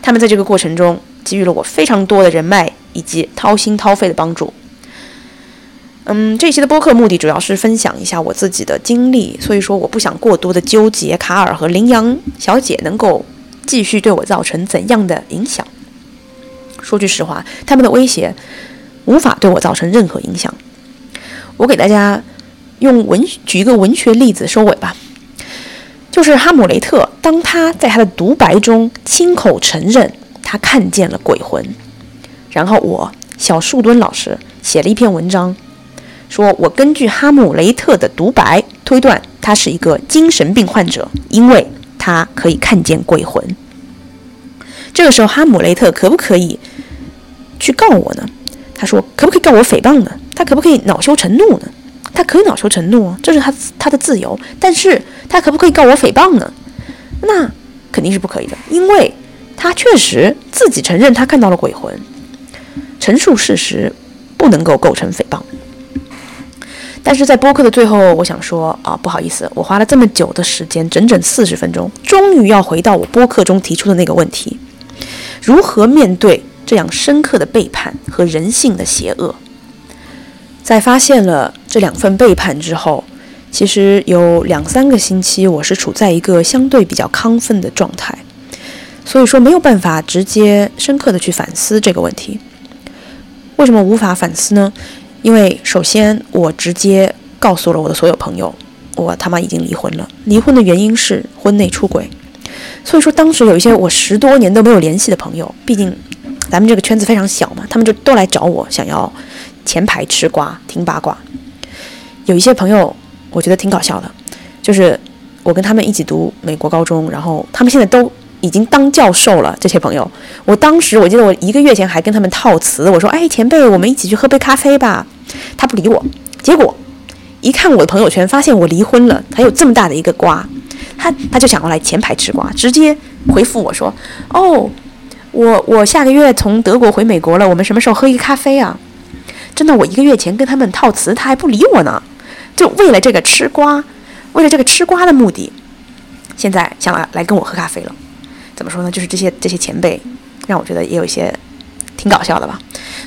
他们在这个过程中给予了我非常多的人脉以及掏心掏肺的帮助。嗯，这期的播客目的主要是分享一下我自己的经历，所以说我不想过多的纠结卡尔和羚羊小姐能够继续对我造成怎样的影响。说句实话，他们的威胁无法对我造成任何影响。我给大家用文举一个文学例子收尾吧。就是哈姆雷特，当他在他的独白中亲口承认他看见了鬼魂，然后我小树墩老师写了一篇文章，说我根据哈姆雷特的独白推断他是一个精神病患者，因为他可以看见鬼魂。这个时候，哈姆雷特可不可以去告我呢？他说，可不可以告我诽谤呢？他可不可以恼羞成怒呢？他可以恼羞成怒啊，这是他他的自由，但是他可不可以告我诽谤呢？那肯定是不可以的，因为他确实自己承认他看到了鬼魂，陈述事实不能够构成诽谤。但是在播客的最后，我想说啊，不好意思，我花了这么久的时间，整整四十分钟，终于要回到我播客中提出的那个问题：如何面对这样深刻的背叛和人性的邪恶？在发现了这两份背叛之后，其实有两三个星期，我是处在一个相对比较亢奋的状态，所以说没有办法直接深刻的去反思这个问题。为什么无法反思呢？因为首先我直接告诉了我的所有朋友，我他妈已经离婚了，离婚的原因是婚内出轨。所以说当时有一些我十多年都没有联系的朋友，毕竟咱们这个圈子非常小嘛，他们就都来找我，想要。前排吃瓜听八卦，有一些朋友我觉得挺搞笑的，就是我跟他们一起读美国高中，然后他们现在都已经当教授了。这些朋友，我当时我记得我一个月前还跟他们套词，我说：“哎，前辈，我们一起去喝杯咖啡吧。”他不理我，结果一看我的朋友圈，发现我离婚了，还有这么大的一个瓜，他他就想过来前排吃瓜，直接回复我说：“哦，我我下个月从德国回美国了，我们什么时候喝一个咖啡啊？”真的，我一个月前跟他们套词，他还不理我呢，就为了这个吃瓜，为了这个吃瓜的目的，现在想来来跟我喝咖啡了。怎么说呢？就是这些这些前辈，让我觉得也有一些挺搞笑的吧。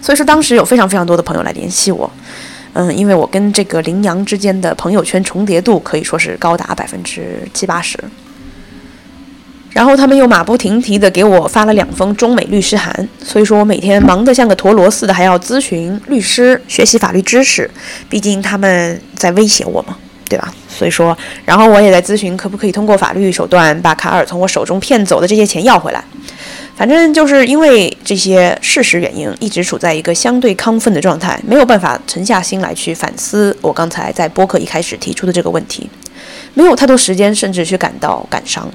所以说，当时有非常非常多的朋友来联系我，嗯，因为我跟这个羚羊之间的朋友圈重叠度可以说是高达百分之七八十。然后他们又马不停蹄地给我发了两封中美律师函，所以说我每天忙得像个陀螺似的，还要咨询律师、学习法律知识，毕竟他们在威胁我嘛，对吧？所以说，然后我也在咨询可不可以通过法律手段把卡尔从我手中骗走的这些钱要回来。反正就是因为这些事实原因，一直处在一个相对亢奋的状态，没有办法沉下心来去反思我刚才在播客一开始提出的这个问题，没有太多时间，甚至去感到感伤。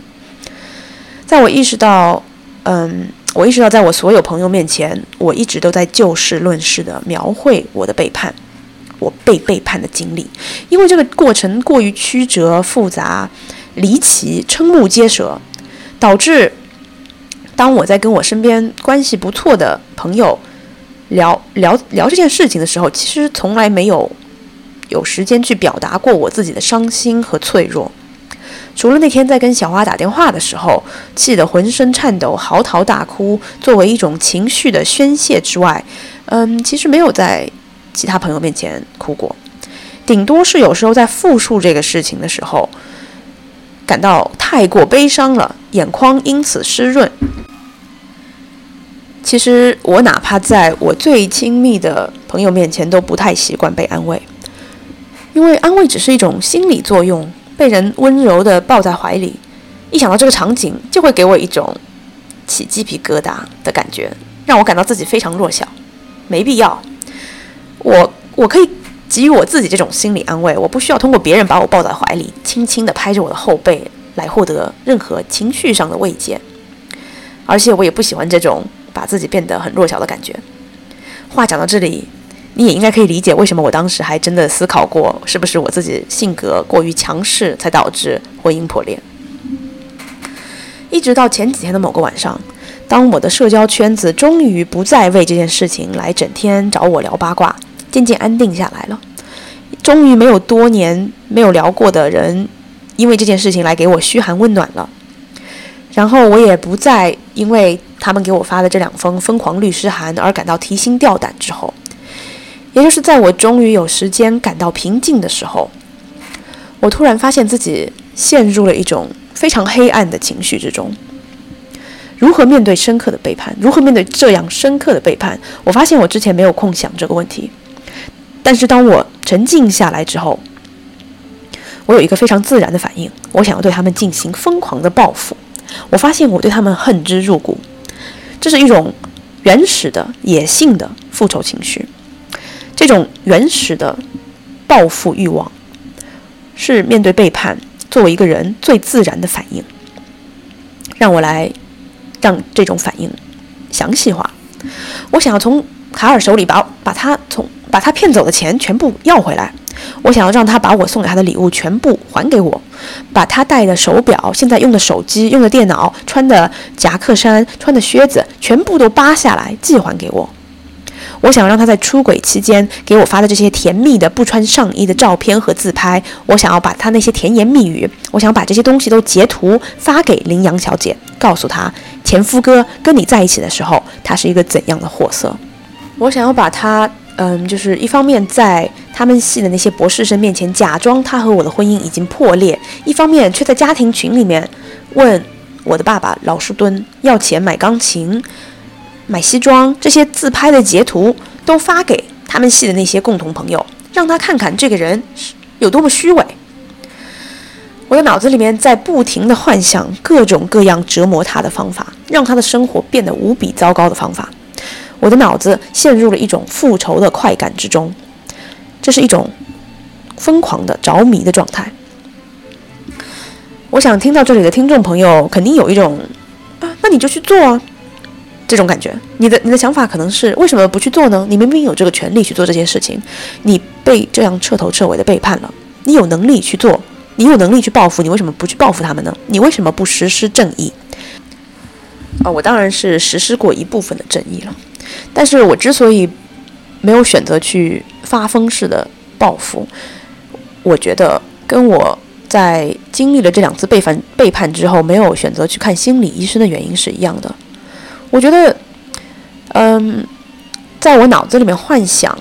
在我意识到，嗯，我意识到，在我所有朋友面前，我一直都在就事论事的描绘我的背叛，我被背叛的经历，因为这个过程过于曲折、复杂、离奇、瞠目结舌，导致当我在跟我身边关系不错的朋友聊聊聊这件事情的时候，其实从来没有有时间去表达过我自己的伤心和脆弱。除了那天在跟小花打电话的时候，气得浑身颤抖、嚎啕大哭，作为一种情绪的宣泄之外，嗯，其实没有在其他朋友面前哭过，顶多是有时候在复述这个事情的时候，感到太过悲伤了，眼眶因此湿润。其实我哪怕在我最亲密的朋友面前，都不太习惯被安慰，因为安慰只是一种心理作用。被人温柔地抱在怀里，一想到这个场景，就会给我一种起鸡皮疙瘩的感觉，让我感到自己非常弱小。没必要，我我可以给予我自己这种心理安慰，我不需要通过别人把我抱在怀里，轻轻地拍着我的后背来获得任何情绪上的慰藉。而且我也不喜欢这种把自己变得很弱小的感觉。话讲到这里，你也应该可以理解为什么我当时还真的思考过，是不是我自己性格过于强势，才导致婚姻破裂。一直到前几天的某个晚上，当我的社交圈子终于不再为这件事情来整天找我聊八卦，渐渐安定下来了，终于没有多年没有聊过的人，因为这件事情来给我嘘寒问暖了。然后我也不再因为他们给我发的这两封疯狂律师函而感到提心吊胆。之后，也就是在我终于有时间感到平静的时候，我突然发现自己陷入了一种非常黑暗的情绪之中。如何面对深刻的背叛？如何面对这样深刻的背叛？我发现我之前没有空想这个问题，但是当我沉静下来之后，我有一个非常自然的反应，我想要对他们进行疯狂的报复。我发现我对他们恨之入骨，这是一种原始的野性的复仇情绪。这种原始的报复欲望，是面对背叛作为一个人最自然的反应。让我来让这种反应详细化。我想要从卡尔手里把把他从把他骗走的钱全部要回来。我想要让他把我送给他的礼物全部还给我，把他戴的手表、现在用的手机、用的电脑、穿的夹克衫、穿的靴子全部都扒下来寄还给我。我想让他在出轨期间给我发的这些甜蜜的不穿上衣的照片和自拍，我想要把他那些甜言蜜语，我想把这些东西都截图发给羚羊小姐，告诉她前夫哥跟你在一起的时候，他是一个怎样的货色。我想要把他。嗯，就是一方面在他们系的那些博士生面前假装他和我的婚姻已经破裂，一方面却在家庭群里面问我的爸爸老树墩要钱买钢琴、买西装，这些自拍的截图都发给他们系的那些共同朋友，让他看看这个人有多么虚伪。我的脑子里面在不停地幻想各种各样折磨他的方法，让他的生活变得无比糟糕的方法。我的脑子陷入了一种复仇的快感之中，这是一种疯狂的着迷的状态。我想听到这里的听众朋友肯定有一种啊，那你就去做啊这种感觉。你的你的想法可能是为什么不去做呢？你明明有这个权利去做这件事情，你被这样彻头彻尾的背叛了，你有能力去做，你有能力去报复，你为什么不去报复他们呢？你为什么不实施正义？啊，我当然是实施过一部分的正义了。但是我之所以没有选择去发疯式的报复，我觉得跟我在经历了这两次背叛背叛之后，没有选择去看心理医生的原因是一样的。我觉得，嗯，在我脑子里面幻想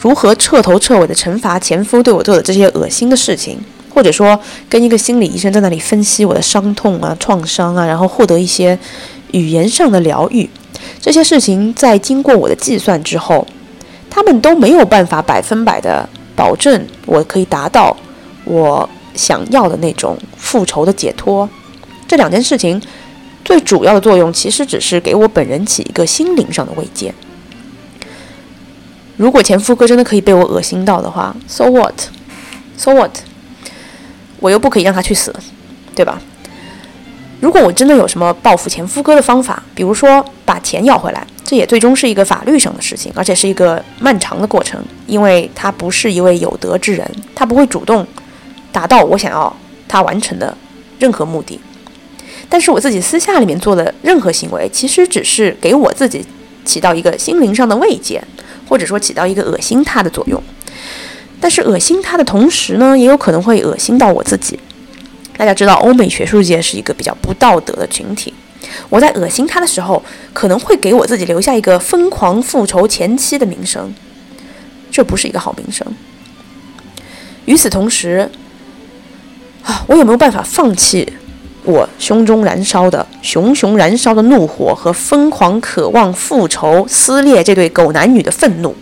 如何彻头彻尾的惩罚前夫对我做的这些恶心的事情，或者说跟一个心理医生在那里分析我的伤痛啊、创伤啊，然后获得一些语言上的疗愈。这些事情在经过我的计算之后，他们都没有办法百分百的保证我可以达到我想要的那种复仇的解脱。这两件事情最主要的作用其实只是给我本人起一个心灵上的慰藉。如果前夫哥真的可以被我恶心到的话，so what？so what？我又不可以让他去死，对吧？如果我真的有什么报复前夫哥的方法，比如说把钱要回来，这也最终是一个法律上的事情，而且是一个漫长的过程，因为他不是一位有德之人，他不会主动达到我想要他完成的任何目的。但是我自己私下里面做的任何行为，其实只是给我自己起到一个心灵上的慰藉，或者说起到一个恶心他的作用。但是恶心他的同时呢，也有可能会恶心到我自己。大家知道，欧美学术界是一个比较不道德的群体。我在恶心他的时候，可能会给我自己留下一个疯狂复仇前妻的名声，这不是一个好名声。与此同时，啊，我有没有办法放弃我胸中燃烧的熊熊燃烧的怒火和疯狂渴望复仇、撕裂这对狗男女的愤怒？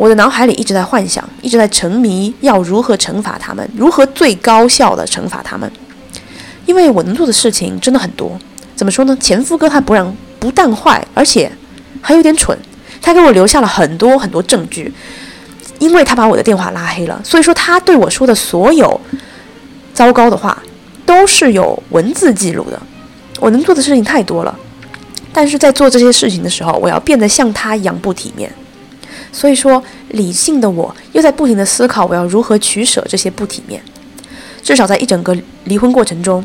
我的脑海里一直在幻想，一直在沉迷，要如何惩罚他们，如何最高效的惩罚他们。因为我能做的事情真的很多。怎么说呢？前夫哥他不让不但坏，而且还有点蠢。他给我留下了很多很多证据，因为他把我的电话拉黑了，所以说他对我说的所有糟糕的话都是有文字记录的。我能做的事情太多了，但是在做这些事情的时候，我要变得像他一样不体面。所以说，理性的我又在不停的思考，我要如何取舍这些不体面。至少在一整个离婚过程中，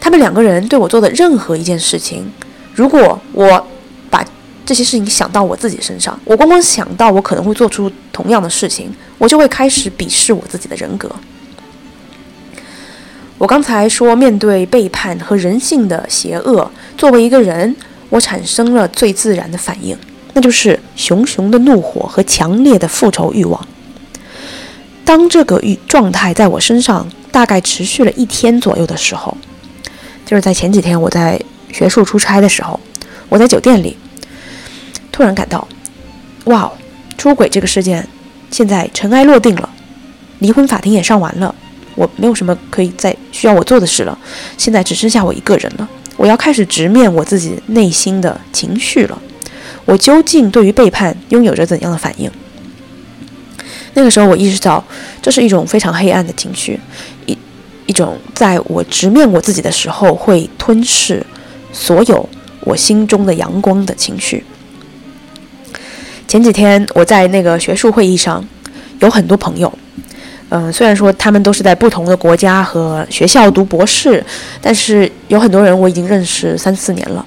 他们两个人对我做的任何一件事情，如果我把这些事情想到我自己身上，我光光想到我可能会做出同样的事情，我就会开始鄙视我自己的人格。我刚才说，面对背叛和人性的邪恶，作为一个人，我产生了最自然的反应，那就是熊熊的怒火和强烈的复仇欲望。当这个欲状态在我身上大概持续了一天左右的时候，就是在前几天我在学术出差的时候，我在酒店里突然感到，哇，出轨这个事件现在尘埃落定了，离婚法庭也上完了。我没有什么可以再需要我做的事了，现在只剩下我一个人了。我要开始直面我自己内心的情绪了。我究竟对于背叛拥有着怎样的反应？那个时候，我意识到这是一种非常黑暗的情绪，一一种在我直面我自己的时候会吞噬所有我心中的阳光的情绪。前几天我在那个学术会议上，有很多朋友。嗯，虽然说他们都是在不同的国家和学校读博士，但是有很多人我已经认识三四年了。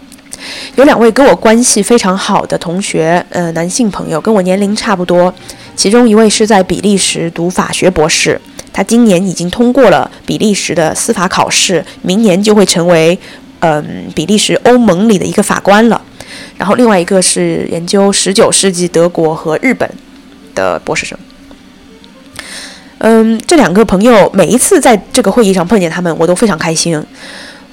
有两位跟我关系非常好的同学，呃，男性朋友跟我年龄差不多。其中一位是在比利时读法学博士，他今年已经通过了比利时的司法考试，明年就会成为嗯比利时欧盟里的一个法官了。然后另外一个是研究十九世纪德国和日本的博士生。嗯，这两个朋友每一次在这个会议上碰见他们，我都非常开心。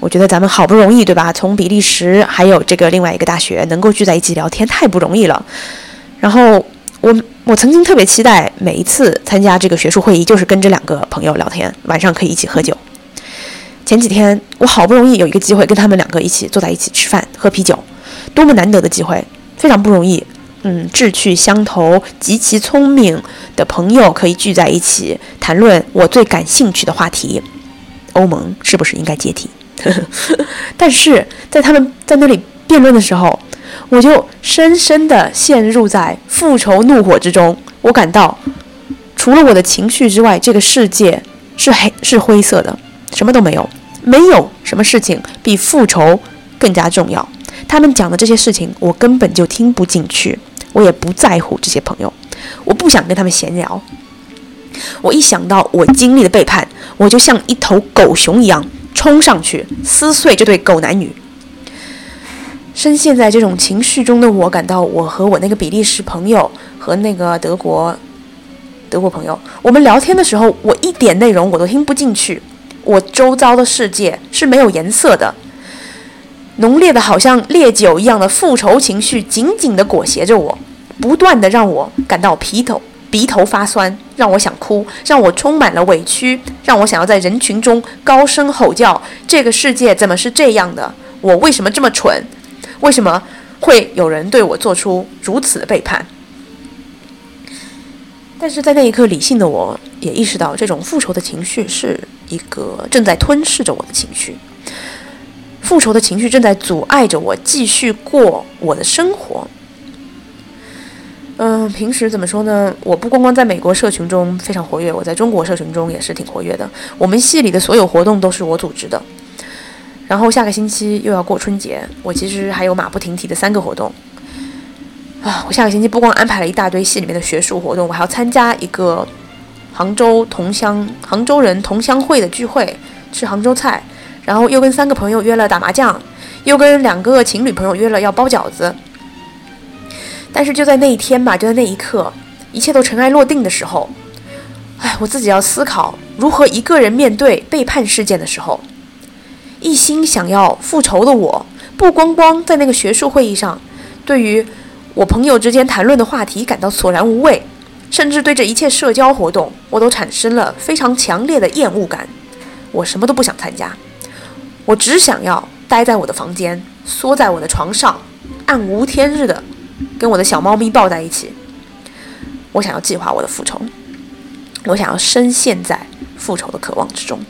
我觉得咱们好不容易，对吧？从比利时还有这个另外一个大学能够聚在一起聊天，太不容易了。然后我我曾经特别期待每一次参加这个学术会议，就是跟这两个朋友聊天，晚上可以一起喝酒。前几天我好不容易有一个机会跟他们两个一起坐在一起吃饭喝啤酒，多么难得的机会，非常不容易。嗯，志趣相投、极其聪明的朋友可以聚在一起谈论我最感兴趣的话题：欧盟是不是应该解体？但是在他们在那里辩论的时候，我就深深地陷入在复仇怒火之中。我感到，除了我的情绪之外，这个世界是黑是灰色的，什么都没有，没有什么事情比复仇更加重要。他们讲的这些事情，我根本就听不进去。我也不在乎这些朋友，我不想跟他们闲聊。我一想到我经历的背叛，我就像一头狗熊一样冲上去撕碎这对狗男女。深陷在这种情绪中的我，感到我和我那个比利时朋友和那个德国德国朋友，我们聊天的时候，我一点内容我都听不进去。我周遭的世界是没有颜色的。浓烈的，好像烈酒一样的复仇情绪，紧紧地裹挟着我，不断地让我感到鼻头鼻头发酸，让我想哭，让我充满了委屈，让我想要在人群中高声吼叫：这个世界怎么是这样的？我为什么这么蠢？为什么会有人对我做出如此的背叛？但是在那一刻，理性的我也意识到，这种复仇的情绪是一个正在吞噬着我的情绪。复仇的情绪正在阻碍着我继续过我的生活。嗯，平时怎么说呢？我不光光在美国社群中非常活跃，我在中国社群中也是挺活跃的。我们系里的所有活动都是我组织的。然后下个星期又要过春节，我其实还有马不停蹄的三个活动。啊，我下个星期不光安排了一大堆系里面的学术活动，我还要参加一个杭州同乡杭州人同乡会的聚会，吃杭州菜。然后又跟三个朋友约了打麻将，又跟两个情侣朋友约了要包饺子。但是就在那一天吧，就在那一刻，一切都尘埃落定的时候，哎，我自己要思考如何一个人面对背叛事件的时候，一心想要复仇的我，不光光在那个学术会议上，对于我朋友之间谈论的话题感到索然无味，甚至对这一切社交活动，我都产生了非常强烈的厌恶感，我什么都不想参加。我只想要待在我的房间，缩在我的床上，暗无天日的跟我的小猫咪抱在一起。我想要计划我的复仇，我想要深陷在复仇的渴望之中。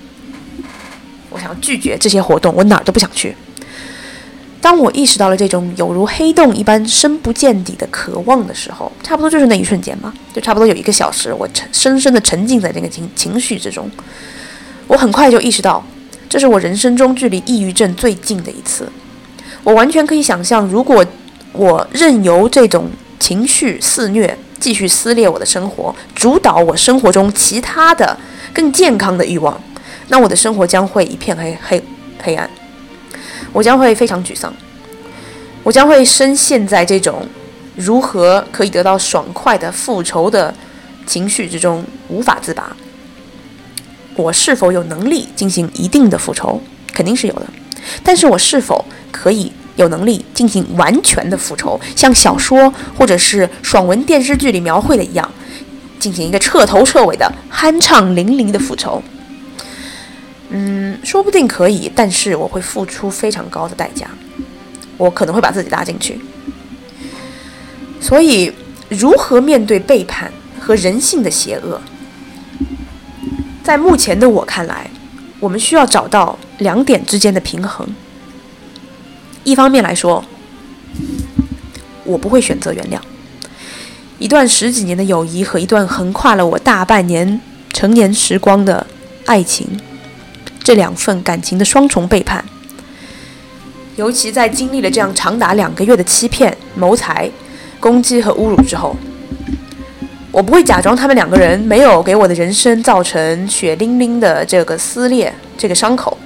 我想要拒绝这些活动，我哪儿都不想去。当我意识到了这种有如黑洞一般深不见底的渴望的时候，差不多就是那一瞬间吧，就差不多有一个小时，我沉深深的沉浸在这个情情绪之中。我很快就意识到，这是我人生中距离抑郁症最近的一次。我完全可以想象，如果我任由这种情绪肆虐，继续撕裂我的生活，主导我生活中其他的更健康的欲望，那我的生活将会一片黑黑黑暗。我将会非常沮丧，我将会深陷在这种如何可以得到爽快的复仇的情绪之中，无法自拔。我是否有能力进行一定的复仇？肯定是有的。但是我是否可以有能力进行完全的复仇，像小说或者是爽文电视剧里描绘的一样，进行一个彻头彻尾的酣畅淋漓的复仇？嗯，说不定可以，但是我会付出非常高的代价，我可能会把自己搭进去。所以，如何面对背叛和人性的邪恶，在目前的我看来，我们需要找到两点之间的平衡。一方面来说，我不会选择原谅一段十几年的友谊和一段横跨了我大半年成年时光的爱情。这两份感情的双重背叛，尤其在经历了这样长达两个月的欺骗、谋财、攻击和侮辱之后，我不会假装他们两个人没有给我的人生造成血淋淋的这个撕裂、这个伤口。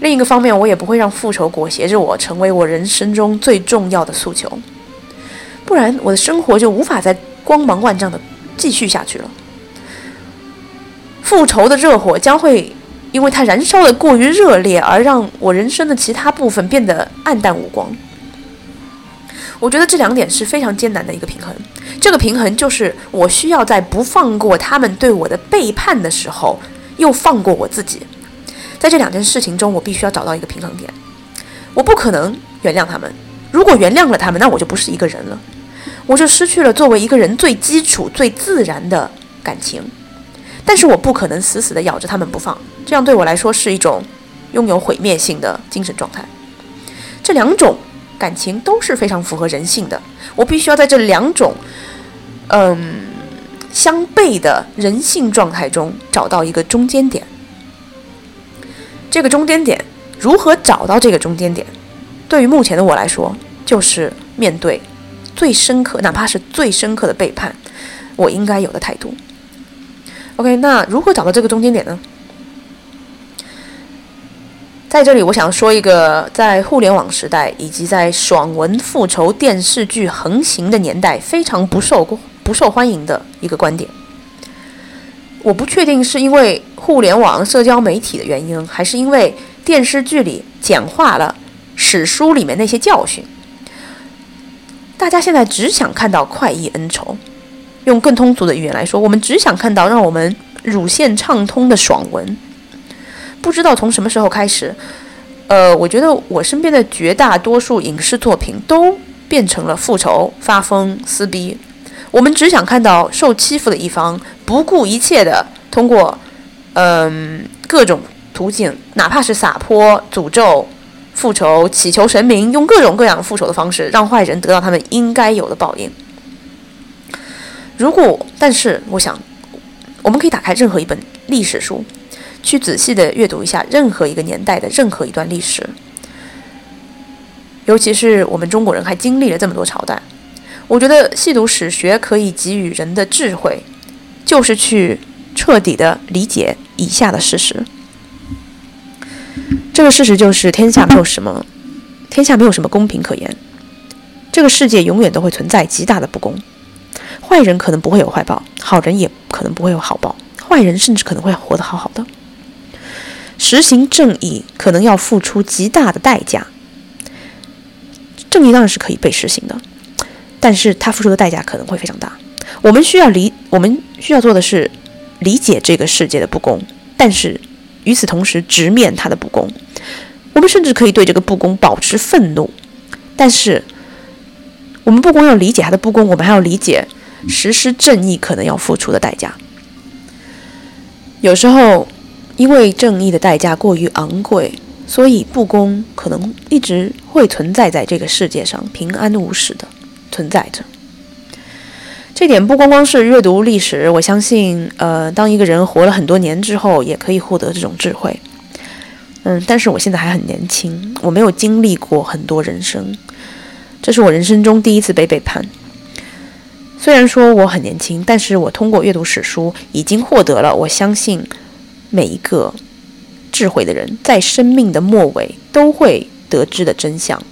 另一个方面，我也不会让复仇裹挟着我，成为我人生中最重要的诉求，不然我的生活就无法再光芒万丈的继续下去了。复仇的热火将会。因为它燃烧的过于热烈，而让我人生的其他部分变得暗淡无光。我觉得这两点是非常艰难的一个平衡。这个平衡就是我需要在不放过他们对我的背叛的时候，又放过我自己。在这两件事情中，我必须要找到一个平衡点。我不可能原谅他们。如果原谅了他们，那我就不是一个人了，我就失去了作为一个人最基础、最自然的感情。但是我不可能死死地咬着他们不放，这样对我来说是一种拥有毁灭性的精神状态。这两种感情都是非常符合人性的，我必须要在这两种嗯相悖的人性状态中找到一个中间点。这个中间点如何找到这个中间点？对于目前的我来说，就是面对最深刻，哪怕是最深刻的背叛，我应该有的态度。OK，那如何找到这个中间点呢？在这里，我想说一个在互联网时代以及在爽文复仇电视剧横行的年代非常不受不受欢迎的一个观点。我不确定是因为互联网社交媒体的原因，还是因为电视剧里简化了史书里面那些教训。大家现在只想看到快意恩仇。用更通俗的语言来说，我们只想看到让我们乳腺畅通的爽文。不知道从什么时候开始，呃，我觉得我身边的绝大多数影视作品都变成了复仇、发疯、撕逼。我们只想看到受欺负的一方不顾一切的通过，嗯，各种途径，哪怕是撒泼、诅咒、复仇、祈求神明，用各种各样复仇的方式，让坏人得到他们应该有的报应。如果，但是我想，我们可以打开任何一本历史书，去仔细的阅读一下任何一个年代的任何一段历史。尤其是我们中国人还经历了这么多朝代，我觉得细读史学可以给予人的智慧，就是去彻底的理解以下的事实。这个事实就是天下没有什么，天下没有什么公平可言，这个世界永远都会存在极大的不公。坏人可能不会有坏报，好人也可能不会有好报。坏人甚至可能会活得好好的。实行正义可能要付出极大的代价。正义当然是可以被实行的，但是他付出的代价可能会非常大。我们需要理，我们需要做的是理解这个世界的不公，但是与此同时直面它的不公。我们甚至可以对这个不公保持愤怒，但是我们不光要理解它的不公，我们还要理解。实施正义可能要付出的代价，有时候因为正义的代价过于昂贵，所以不公可能一直会存在在这个世界上，平安无事的存在着。这点不光光是阅读历史，我相信，呃，当一个人活了很多年之后，也可以获得这种智慧。嗯，但是我现在还很年轻，我没有经历过很多人生，这是我人生中第一次被背叛。虽然说我很年轻，但是我通过阅读史书，已经获得了我相信每一个智慧的人在生命的末尾都会得知的真相，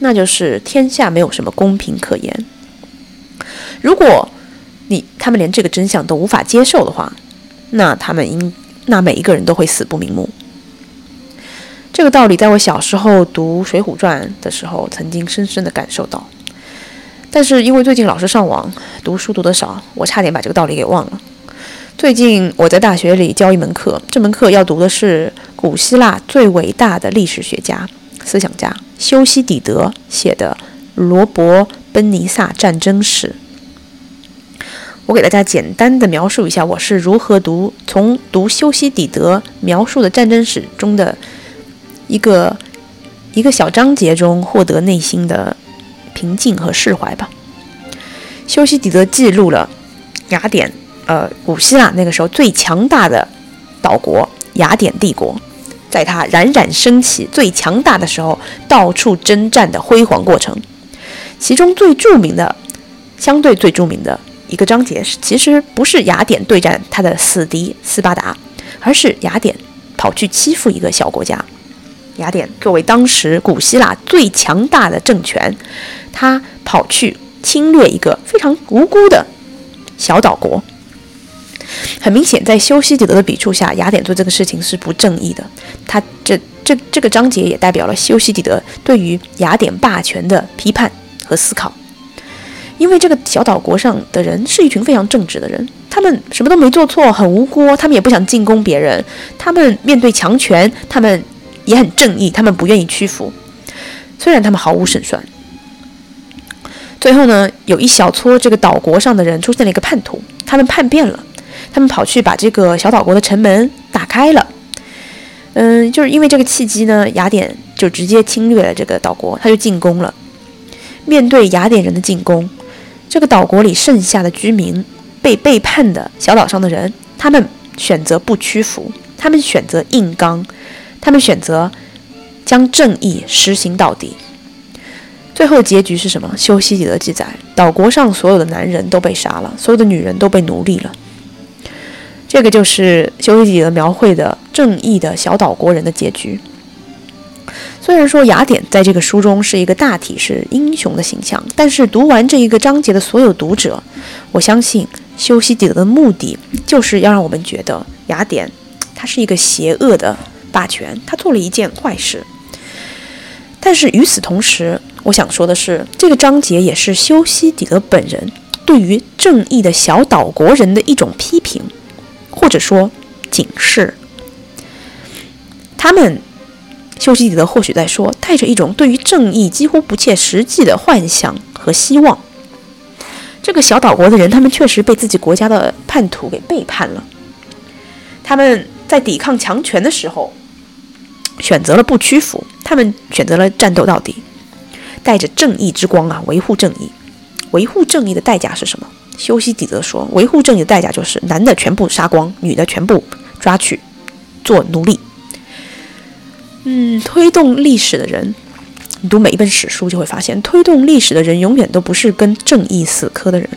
那就是天下没有什么公平可言。如果你他们连这个真相都无法接受的话，那他们应那每一个人都会死不瞑目。这个道理在我小时候读《水浒传》的时候，曾经深深的感受到。但是因为最近老是上网读书读得少，我差点把这个道理给忘了。最近我在大学里教一门课，这门课要读的是古希腊最伟大的历史学家、思想家修昔底德写的《罗伯奔尼撒战争史》。我给大家简单的描述一下，我是如何读从读修昔底德描述的战争史中的一个一个小章节中获得内心的平静和释怀吧。修昔底德记录了雅典，呃，古希腊那个时候最强大的岛国雅典帝国，在它冉冉升起最强大的时候，到处征战的辉煌过程。其中最著名的，相对最著名的。一个章节是，其实不是雅典对战他的死敌斯巴达，而是雅典跑去欺负一个小国家。雅典作为当时古希腊最强大的政权，他跑去侵略一个非常无辜的小岛国。很明显，在修昔底德的笔触下，雅典做这个事情是不正义的。他这这这个章节也代表了修昔底德对于雅典霸权的批判和思考。因为这个小岛国上的人是一群非常正直的人，他们什么都没做错，很无辜，他们也不想进攻别人，他们面对强权，他们也很正义，他们不愿意屈服，虽然他们毫无胜算。最后呢，有一小撮这个岛国上的人出现了一个叛徒，他们叛变了，他们跑去把这个小岛国的城门打开了。嗯，就是因为这个契机呢，雅典就直接侵略了这个岛国，他就进攻了。面对雅典人的进攻。这个岛国里剩下的居民，被背叛的小岛上的人，他们选择不屈服，他们选择硬刚，他们选择将正义实行到底。最后结局是什么？修昔底德记载，岛国上所有的男人都被杀了，所有的女人都被奴隶了。这个就是修昔底德描绘的正义的小岛国人的结局。虽然说雅典在这个书中是一个大体是英雄的形象，但是读完这一个章节的所有读者，我相信修昔底德的目的就是要让我们觉得雅典他是一个邪恶的霸权，他做了一件坏事。但是与此同时，我想说的是，这个章节也是修昔底德本人对于正义的小岛国人的一种批评，或者说警示。他们。修昔底德或许在说，带着一种对于正义几乎不切实际的幻想和希望。这个小岛国的人，他们确实被自己国家的叛徒给背叛了。他们在抵抗强权的时候，选择了不屈服，他们选择了战斗到底，带着正义之光啊，维护正义。维护正义的代价是什么？修昔底德说，维护正义的代价就是男的全部杀光，女的全部抓去做奴隶。嗯，推动历史的人，你读每一本史书就会发现，推动历史的人永远都不是跟正义死磕的人。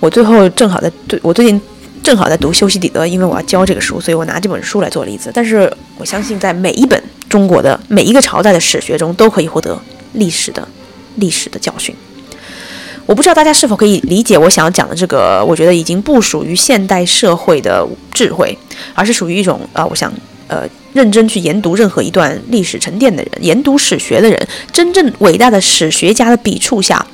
我最后正好在对我最近正好在读修昔底德，因为我要教这个书，所以我拿这本书来做例子。但是我相信，在每一本中国的每一个朝代的史学中，都可以获得历史的历史的教训。我不知道大家是否可以理解我想要讲的这个，我觉得已经不属于现代社会的智慧，而是属于一种啊，我想呃。认真去研读任何一段历史沉淀的人，研读史学的人，真正伟大的史学家的笔触下，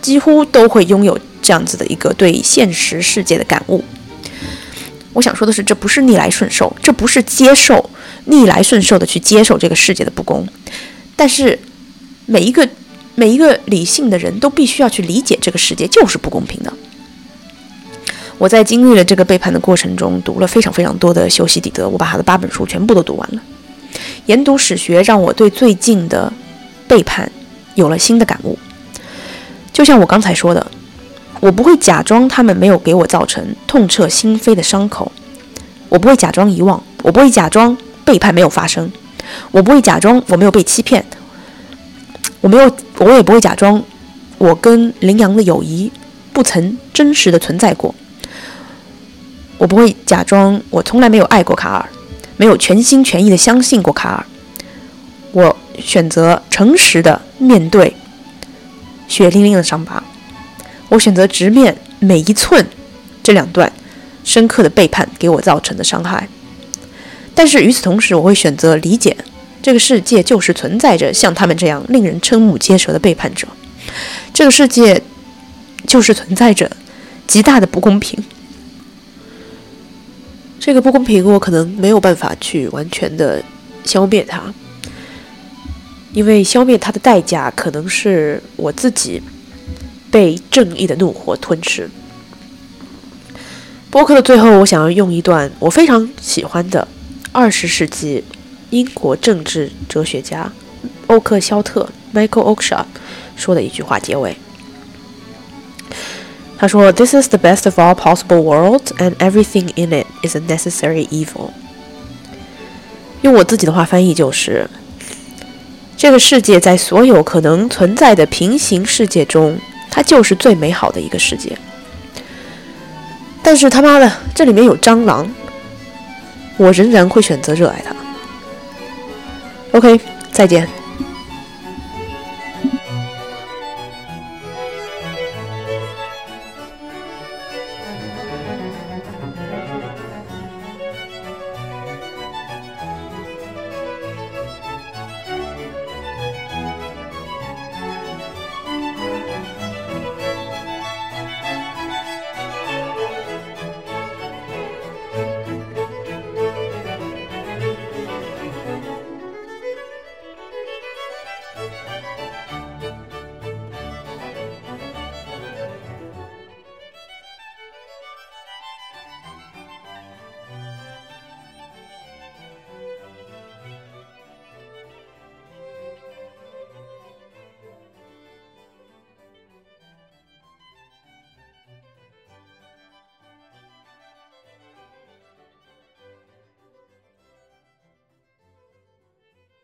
几乎都会拥有这样子的一个对现实世界的感悟。我想说的是，这不是逆来顺受，这不是接受逆来顺受的去接受这个世界的不公，但是每一个每一个理性的人都必须要去理解这个世界就是不公平的。我在经历了这个背叛的过程中，读了非常非常多的修昔底德，我把他的八本书全部都读完了。研读史学让我对最近的背叛有了新的感悟。就像我刚才说的，我不会假装他们没有给我造成痛彻心扉的伤口，我不会假装遗忘，我不会假装背叛没有发生，我不会假装我没有被欺骗，我没有，我也不会假装我跟羚羊的友谊不曾真实的存在过，我不会假装我从来没有爱过卡尔。没有全心全意的相信过卡尔，我选择诚实的面对血淋淋的伤疤，我选择直面每一寸这两段深刻的背叛给我造成的伤害。但是与此同时，我会选择理解这个世界就是存在着像他们这样令人瞠目结舌的背叛者，这个世界就是存在着极大的不公平。这个不公平，我可能没有办法去完全的消灭它，因为消灭它的代价可能是我自己被正义的怒火吞噬。播客的最后，我想要用一段我非常喜欢的二十世纪英国政治哲学家欧克肖特 （Michael Oakeshott） 说的一句话结尾。他说：“This is the best of all possible worlds, and everything in it is a necessary evil。”用我自己的话翻译就是：这个世界在所有可能存在的平行世界中，它就是最美好的一个世界。但是他妈的，这里面有蟑螂，我仍然会选择热爱它。OK，再见。